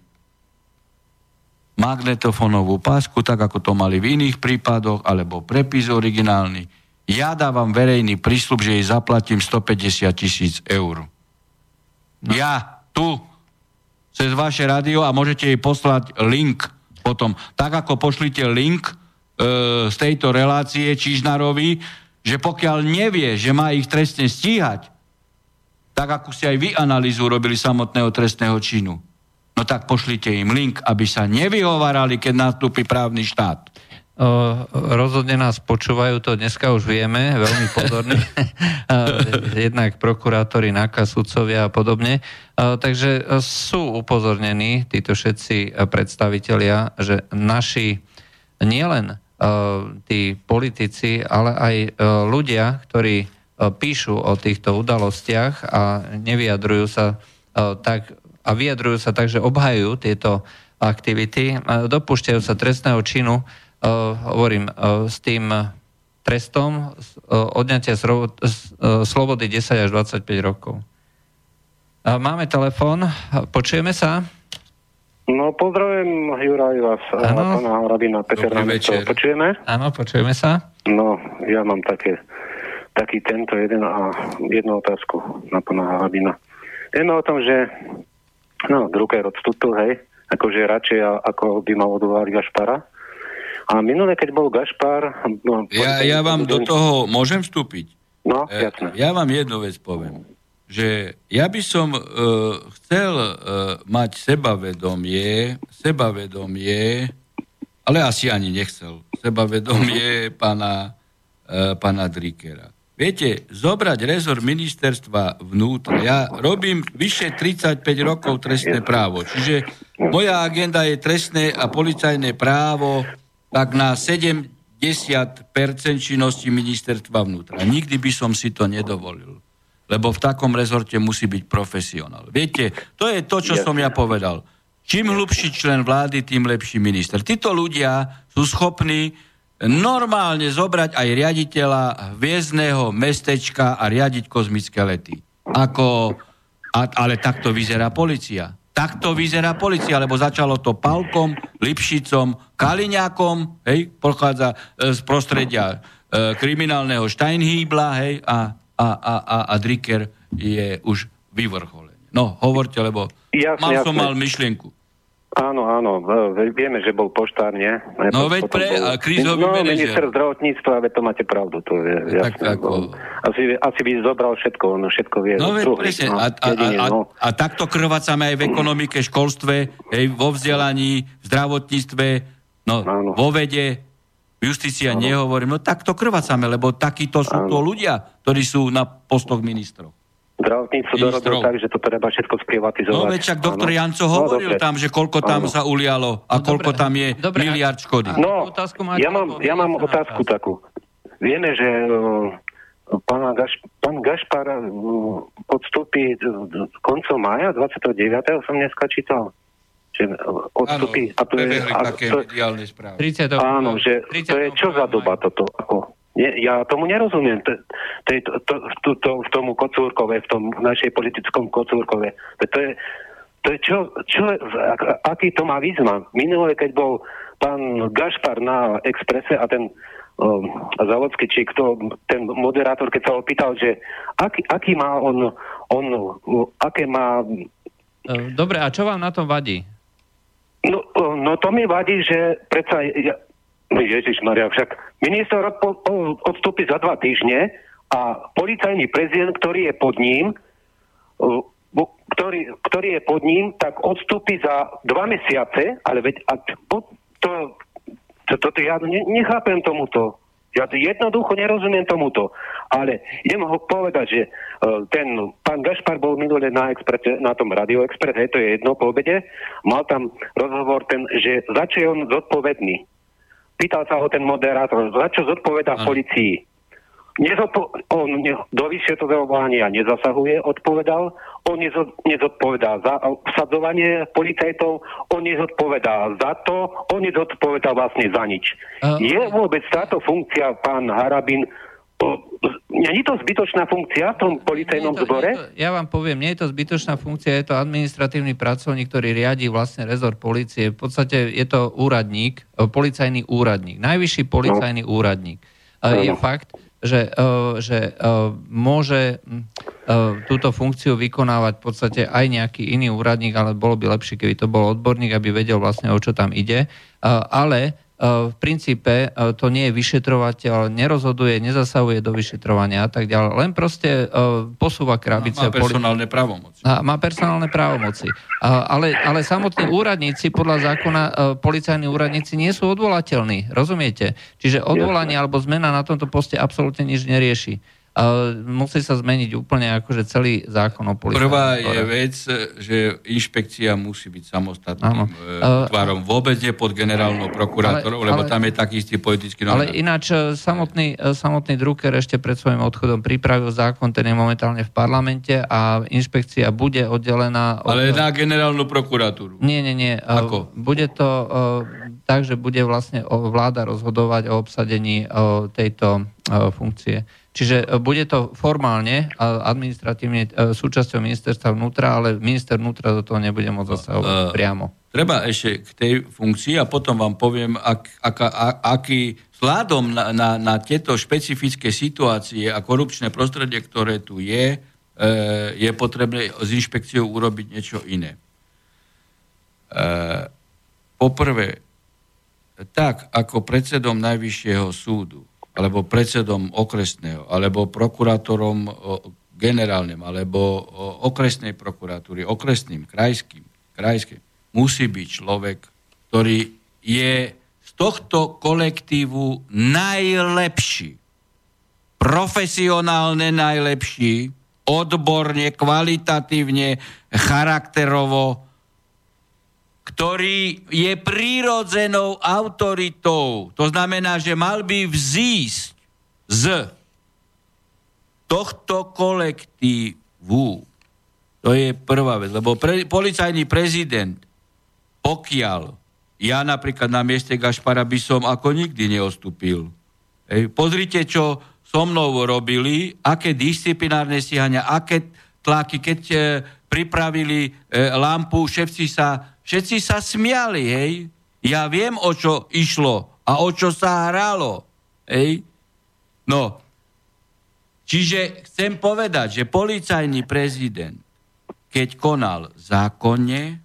magnetofónovú pásku, tak ako to mali v iných prípadoch, alebo prepis originálny, ja dávam verejný prísľub, že jej zaplatím 150 tisíc eur. No. Ja, tu, cez vaše rádio a môžete jej poslať link potom. Tak ako pošlite link e, z tejto relácie Čižnarovi, že pokiaľ nevie, že má ich trestne stíhať, tak ako si aj vy analýzu robili samotného trestného činu, no tak pošlite im link, aby sa nevyhovárali, keď nastúpi právny štát. O, rozhodne nás počúvajú, to dneska už vieme, veľmi pozorne. Jednak prokurátori, NAKA, sudcovia a podobne. O, takže sú upozornení títo všetci predstavitelia, že naši nielen o, tí politici, ale aj ľudia, ktorí píšu o týchto udalostiach a nevyjadrujú sa o, tak a vyjadrujú sa tak, že obhajujú tieto aktivity, a dopúšťajú sa trestného činu, hovorím, s tým trestom odňatia slobody 10 až 25 rokov. Máme telefón, počujeme sa? No pozdravujem Juraj vás, Áno. a pána Rabina, Peter Dobrý Námestov. večer. Počujeme? Áno, počujeme sa. No, ja mám také, taký tento jeden a jednu otázku na pána Rabina. Vieme o tom, že no, Drucker odstúpil, hej, akože radšej ako by mal odvolať Gašpara. A minule, keď bol Gašpar... No, Ja, ja vám do toho môžem vstúpiť? No, E, jasné. Ja vám jednu vec poviem. Že ja by som e, chcel e, mať sebavedomie, sebavedomie, ale asi ani nechcel, sebavedomie pána, e, pána Drikera. Viete, zobrať rezor ministerstva vnútra. Ja robím vyše 35 rokov trestné právo, čiže moja agenda je trestné a policajné právo tak na 70% činnosti ministerstva vnútra. Nikdy by som si to nedovolil. Lebo v takom rezorte musí byť profesionál. Viete, to je to, čo som ja povedal. Čím hlubší člen vlády, tým lepší minister. Títo ľudia sú schopní normálne zobrať aj riaditeľa hviezdného mestečka a riadiť kozmické lety. Ako, a, ale takto vyzerá policia. Takto vyzerá policia, lebo začalo to Palkom, Lipšicom, Kaliňákom, hej, pochádza e, z prostredia e, kriminálneho Steinhýbla, hej, a, a, a, a, a Dricker je už vyvrcholený. No, hovorte, lebo Jasne, mal som jasne. mal myšlienku. Áno, áno, vieme, že bol poštár, nie? Ne, No, veď pre- bol- krízový no, manažer. minister zdravotníctva, veď to máte pravdu, to je Tak jasné. ako-. Asi, asi by zobral všetko, on všetko vie. No veď Druhý, presne. no, A, a, jedine, a, no. a takto krvácame aj v ekonomike, školstve, hej, vo vzdelaní, v zdravotníctve, no, Áno. vo vede, v justícii ja nehovorím. No takto krvácame, lebo takíto sú to ľudia, ktorí sú na postoch ministrov. Zdravotníctvo dorobil tak, že to treba všetko sprivatizovať. No veď však doktor Áno. Janco No, hovoril dobre. tam, že koľko tam Áno. sa ulialo a No, koľko dobre. tam je Dobre, miliard škody. No, ja mám, ja mám otázku takú. Vieme, že uh, pán, Gaš, pán Gašpar uh, odstúpi uh, koncom mája, 29. som dneska čítal. Že odstúpi. a to je, a také to, mediálne správy. 30. áno, že 30. to je čo za doba toto? Ako, nie, ja tomu nerozumiem. Je to, to, to, to, v tomu kocúrkove, v tom v našej politickom kocúrkove. To, je, to je čo, čo, ak- aký to má význam? Minulé, keď bol pán Gašpar na Exprese a ten um, Závodský, či kto, ten moderátor, keď sa opýtal, že aký, aký má on, on, aké má E, Dobre, a čo vám na tom vadí? No, no to mi vadí, že predsa... Ja, Ježiš Maria, však minister odstúpi za dva týždne a policajný prezident, ktorý je pod ním, ktorý, ktorý je pod ním, tak odstúpi za dva mesiace, ale veď a, to, to, to, to, to ja ne, nechápem tomuto. Ja to jednoducho nerozumiem tomuto. Ale idem ho povedať, že uh, ten pán Gašpar bol minule na, exprese, na tom Radio Express, hej, to je jedno po obede, mal tam rozhovor ten, že za čo je on zodpovedný. Pýtal sa ho ten moderátor, za čo zodpovedá Áno. policii. Nezodpo- on ne- do vyšetrovania nezasahuje, odpovedal. On nezo- nezodpovedá za vsadzovanie policajtov, on nezodpovedá za to, on nezodpovedá vlastne za nič. A- Je vôbec táto funkcia, pán Harabin, není to zbytočná funkcia v tom policajnom to- zbore? to- Ja vám poviem, nie je to zbytočná funkcia, je to administratívny pracovník, ktorý riadi vlastne rezort policie. V podstate je to úradník, e, policajný úradník, najvyšší policajný úradník. E, Je fakt, že, e, že môže túto funkciu vykonávať v podstate aj nejaký iný úradník, ale bolo by lepšie, keby to bol odborník, aby vedel vlastne, o čo tam ide. Ale v princípe e, to nie je vyšetrovateľ, nerozhoduje, nezasahuje do vyšetrovania a tak ďalej. Len proste e, posúva krabice. Má personálne právomoci. má personálne právomoci. Ale, ale samotní úradníci, podľa zákona, e, policajní úradníci nie sú odvolateľní. Rozumiete? Čiže odvolanie alebo zmena na tomto poste absolútne nič nerieši. Musí sa zmeniť úplne akože celý zákon o policajnom Prvá je vec, že inšpekcia musí byť samostatným Áno. e, útvarom. Vôbec nie pod generálnou prokurátorou, ale- lebo ale- tam je taký istý politický Ale novinár. ináč e, samotný, e, samotný Drucker ešte pred svojím odchodom pripravil zákon, ten je momentálne v parlamente a inšpekcia bude oddelená od... Ale na generálnu prokuratúru. Nie, nie, nie. Ako? Bude to tak, že bude vlastne vláda rozhodovať o obsadení tejto funkcie. Čiže uh, bude to formálne a administratívne uh, súčasťou ministerstva vnútra, ale minister vnútra do toho nebude môcť zasahovať Uh, priamo. Treba ešte k tej funkcii a potom vám poviem, ak, aká, a, aký vzhľadom na, na, na tieto špecifické situácie a korupčné prostredie, ktoré tu je, e, je potrebné s inšpekciou urobiť niečo iné. E, poprvé, tak ako predsedom Najvyššieho súdu, alebo predsedom okresného, alebo prokurátorom generálnym, alebo okresnej prokuratúry, okresným, krajským, krajským, musí byť človek, ktorý je tohto kolektívu najlepší. Profesionálne najlepší, odborne, kvalitatívne, charakterovo, ktorý je prírodzenou autoritou. To znamená, že mal by vzísť z tohto kolektívu. To je prvá vec, lebo pre, policajný prezident, pokiaľ ja napríklad na mieste Gašpara by som ako nikdy neostúpil. Ej, pozrite, čo so mnou robili, aké disciplinárne stíhania, aké tlaky, keď e, pripravili e, lampu, všetci sa, všetci sa smiali, hej. Ja viem, o čo išlo a o čo sa hralo. Hej. No, čiže chcem povedať, že policajný prezident, keď konal zákonne,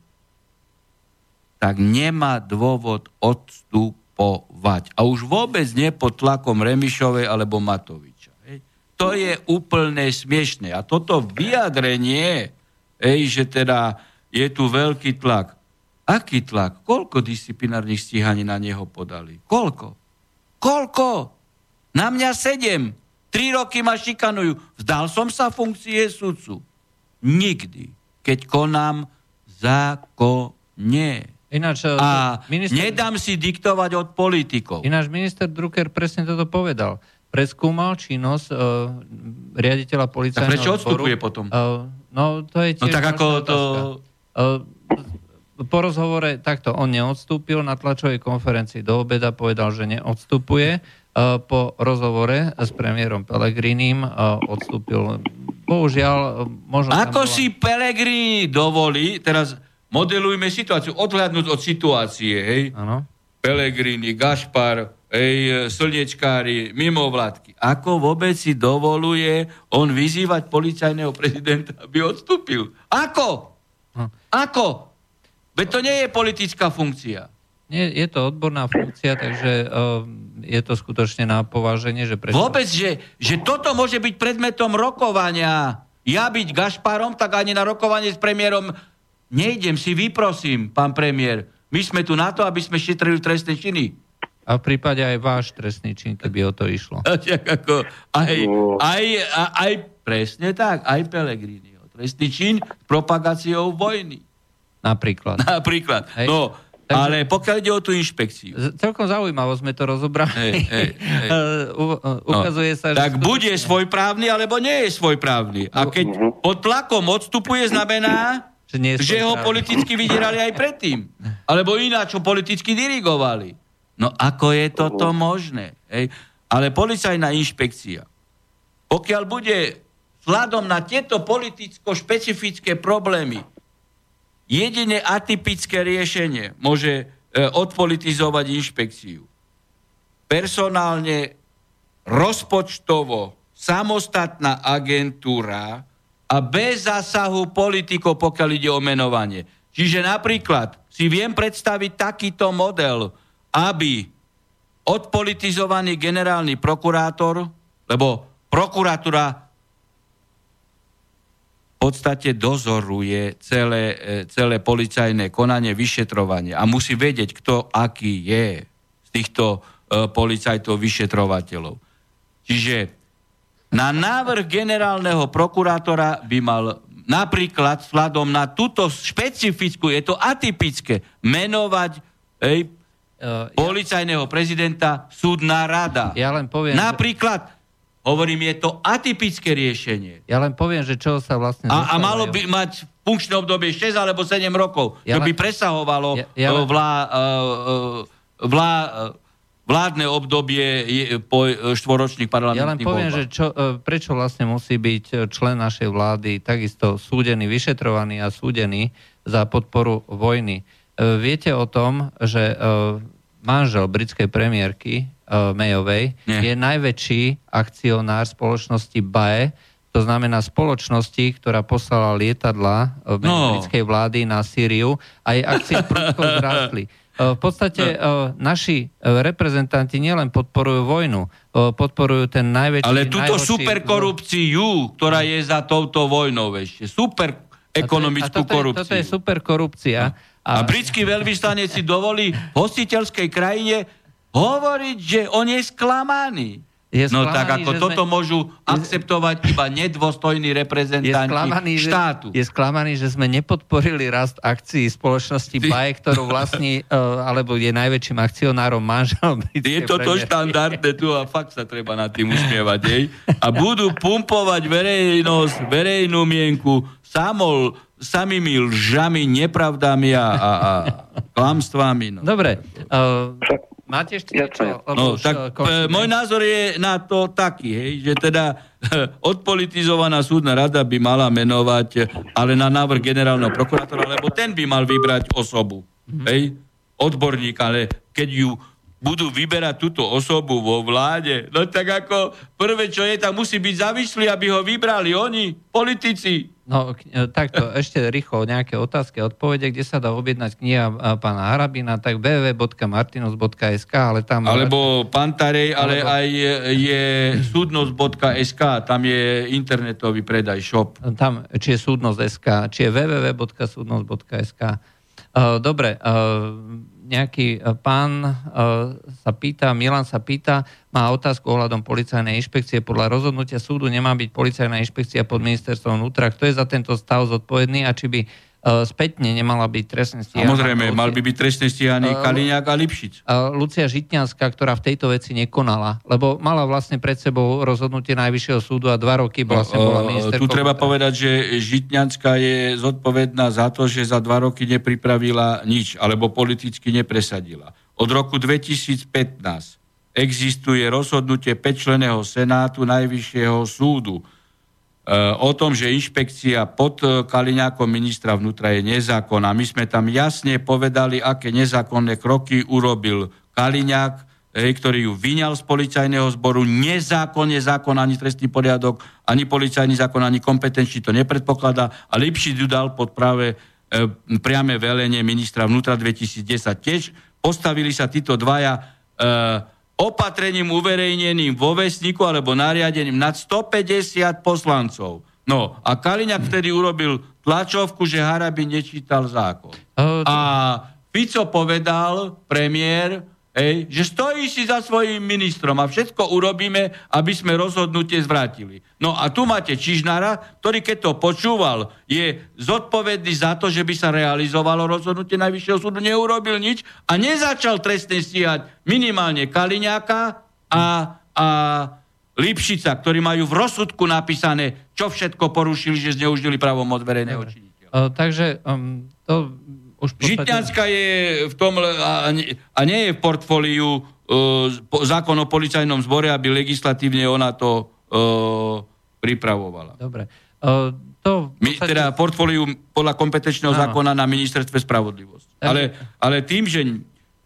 tak nemá dôvod odstupovať. A už vôbec nie pod tlakom Remišovej alebo Matoviča. Hej. To je úplne smiešne. A toto vyjadrenie, hej, že teda je tu veľký tlak. Aký tlak? Koľko disciplinárnych stíhaní na neho podali? Koľko? Koľko? Na mňa sedem. Tri roky ma šikanujú. Vzdal som sa funkcie sudcu. Nikdy. Keď konám zákonne. Ináč, e, A minister, nedám si diktovať od politikov. ináč minister Drucker presne toto povedal. Preskúmal činnosť uh, riaditeľa policajného Tak prečo odstupuje potom? Uh, no, to je No tiež tak ďalšia ako to... Uh, po rozhovore takto, on neodstúpil na tlačovej konferencii do obeda, povedal, že neodstupuje. Uh, po rozhovore s premiérom Pelegrinim uh, odstúpil. Bohužiaľ, uh, možno... Ako bola- si Pelegrini dovolí, teraz modelujme situáciu, odhľadnúť od situácie, hej, Áno. Pelegrini, Gašpar, hej, slniečkári, mimovládky. Ako vôbec si dovoluje on vyzývať policajného prezidenta, aby odstúpil? Ako? Hm. Ako? Veď to nie je politická funkcia. Nie, je to odborná funkcia, takže uh, je to skutočne na pováženie, že prečo... Vôbec, že, že toto môže byť predmetom rokovania. Ja byť Gašparom, tak ani na rokovanie s premiérom nejdem si, vyprosím, pán premiér. My sme tu na to, aby sme šetrili trestné činy. A v prípade aj váš trestný čin, keby o to išlo. Ako, aj, No. aj, aj, aj, presne tak, aj Pelegrini. Trestný čin s propagáciou vojny. Napríklad. Napríklad. Hej. No, Takže- ale pokiaľ ide o tú inšpekciu, Celkom zaujímavo sme to rozobrali. Hej, hej, hej. U- uh, ukazuje sa, že... No, tak skutočne- bude svojprávny, alebo nie je svojprávny. A keď pod tlakom odstupuje, znamená, Že nie je že ho politicky vydierali aj predtým. Alebo ináč ho politicky dirigovali. No ako je toto možné? Hej? Ale policajná inšpekcia, pokiaľ bude vzhľadom na tieto politicko-špecifické problémy jedine atypické riešenie môže e, odpolitizovať inšpekciu. Personálne, rozpočtovo, samostatná agentúra a bez zásahu politikov, pokiaľ ide o menovanie. Čiže napríklad si viem predstaviť takýto model, aby odpolitizovaný generálny prokurátor, lebo prokuratúra podstate dozoruje celé, e, celé policajné konanie, vyšetrovanie a musí vedieť, kto aký je z týchto e, policajtov, vyšetrovateľov. Čiže na návrh generálneho prokurátora by mal napríklad vzhľadom na túto špecifickú, je to atypické, menovať ej, Uh, policajného prezidenta súdna rada. Ja len poviem, Napríklad, hovorím, je to atypické riešenie. Ja len poviem, že čo sa vlastne... A, a malo by mať funkčné obdobie 6 alebo 7 rokov, Ja by len- presahovalo Ja- ja len- vlá, uh, vlá, vládne obdobie po štvoročných Ja len parlamentných poviem, voľbách. že čo, e, prečo vlastne musí byť e, člen našej vlády takisto súdený, vyšetrovaný a súdený za podporu vojny. E, Viete o tom, že e, manžel britskej premiérky e, Mayovej Nie. je najväčší akcionár spoločnosti BAE, to znamená spoločnosti, ktorá poslala lietadla e, mene No. britskej vlády na Sýriu a jej akcie prudko zrástli. E, V podstate No. naši reprezentanti nielen podporujú vojnu, podporujú ten najväčší... Ale túto najhorší- superkorupciu, ktorá je za touto vojnou ešte, super ekonomickú a toto je, korupciu. Toto je super korupcia. A britský veľvyslanec si dovolí v hostiteľskej krajine hovoriť, že on je sklamaný. Je no sklamaný, tak ako že toto sme- môžu akceptovať iba nedôstojní je reprezentanti sklamaný, že, štátu. je sklamaný, že sme nepodporili rast akcií spoločnosti Ty- BAE, ktorú vlastní, uh, alebo je najväčším akcionárom manžel Je toto premiérky. štandardné tu a fakt sa treba nad tým usmievať, hej? A budú pumpovať verejnosť, verejnú mienku samol, samými lžami, nepravdami a, a, a klamstvami. No. Dobre, uh, máte ešte niečo? No, tak uh, e, končíme. môj názor je na to taký, hej, že teda odpolitizovaná súdna rada by mala menovať, e, ale na návrh generálneho prokurátora, lebo ten by mal vybrať osobu, hej, odborník, ale keď ju budú vyberať túto osobu vo vláde, no tak ako prvé, čo je, tam musí byť závislí, aby ho vybrali oni, politici. No, e, takto, ešte rýchlo nejaké otázky a odpovede, kde sa dá objednať kniha a, pána Harabina, tak www.martinus.sk, ale tam... Alebo Pantarej, ale Alebo- aj je, súdnosť.sk, tam je internetový predaj, shop. tam, či je súdnosť.sk, či je www.súdnosť.sk. Uh, Dobre, nejaký uh, pán uh, sa pýta, Milan sa pýta, má otázku ohľadom policajnej inšpekcie. Podľa rozhodnutia súdu nemá byť policajná inšpekcia pod ministerstvom vnútra. Kto je za tento stav zodpovedný a či by spätne nemala byť trestné stíhaná? Samozrejme, mal by byť trestne stíhaný Ale- Kaliňák a Lipšic. Uh, Lucia Žitňanská, ktorá v tejto veci nekonala, lebo mala vlastne pred sebou rozhodnutie Najvyššieho súdu a dva roky vlastne bola ministerkou. tu treba povedať, že Žitňanská je zodpovedná za to, že za dva roky nepripravila nič, alebo politicky nepresadila. Od roku 2015 existuje rozhodnutie 5-členého Senátu Najvyššieho súdu o tom, že inšpekcia pod e, Kaliňákom ministra vnútra je nezákonná. My sme tam jasne povedali, aké nezákonné kroky urobil Kaliňák, ktorý ju vyňal z policajného zboru. Nezákonne zákon, ani trestný poriadok, ani policajný zákon, ani kompetenčný to nepredpokladá. A Lipšic ju dal pod práve e, priame velenie ministra vnútra 2010. Tiež postavili sa títo dvaja e, opatrením uverejneným vo vesniku alebo nariadením nad 150 poslancov. No a Kaliňák vtedy urobil tlačovku, že Harabin nečítal zákon. O, A Fico povedal, premiér, Hej, že stojí si za svojím ministrom a všetko urobíme, aby sme rozhodnutie zvrátili. No a tu máte Čižnára, ktorý keď to počúval, je zodpovedný za to, že by sa realizovalo rozhodnutie Najvyššieho súdu, neurobil nič a nezačal trestne stíhať minimálne Kaliňáka a, a Lipšica, ktorí majú v rozsudku napísané, čo všetko porušili, že zneužili právomoc verejného činiteľa. O, takže um, to už podstate... Žitňanská je v tom a, nie- a nie je v portfóliu uh, zákon o policajnom zbore, aby legislatívne ona to uh, pripravovala. Dobre. O, to My, podstate- teda portfóliu podľa kompetenčného Áno. zákona na ministerstve spravodlivosti. Ale, ale tým, že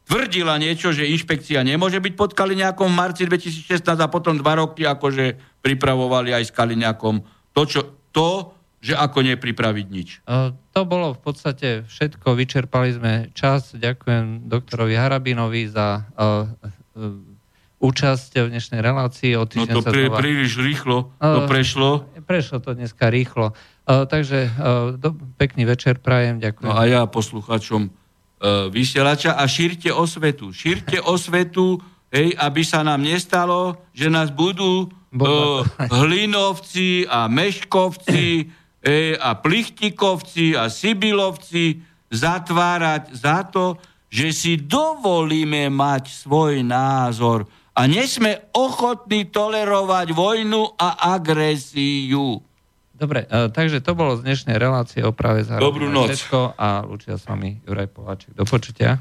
tvrdila niečo, že inšpekcia nemôže byť pod Kaliňákom v marci 2016 a potom dva roky akože pripravovali aj s Kaliňákom to, čo, to že ako nepripraviť nič. O, To bolo v podstate všetko. Vyčerpali sme čas. Ďakujem doktorovi Harabinovi za uh, uh, účasť v dnešnej relácii. O No to prí, znova- príliš rýchlo to prešlo. Prešlo to dneska rýchlo. Takže do, pekný večer prajem. Ďakujem. No a ja posluchačom vysielača a šírte osvetu. Šírte osvetu, hej, aby sa nám nestalo, že nás budú Bombardovať. hlinovci a meškovci hej, a plichtikovci a sibilovci zatvárať za to, že si dovolíme mať svoj názor a nesme ochotní tolerovať vojnu a agresiu. Dobre, uh, takže to bolo z dnešnej relácie o práve za Dobrú noc. A lúčia s vami Juraj Poláček. Do počutia.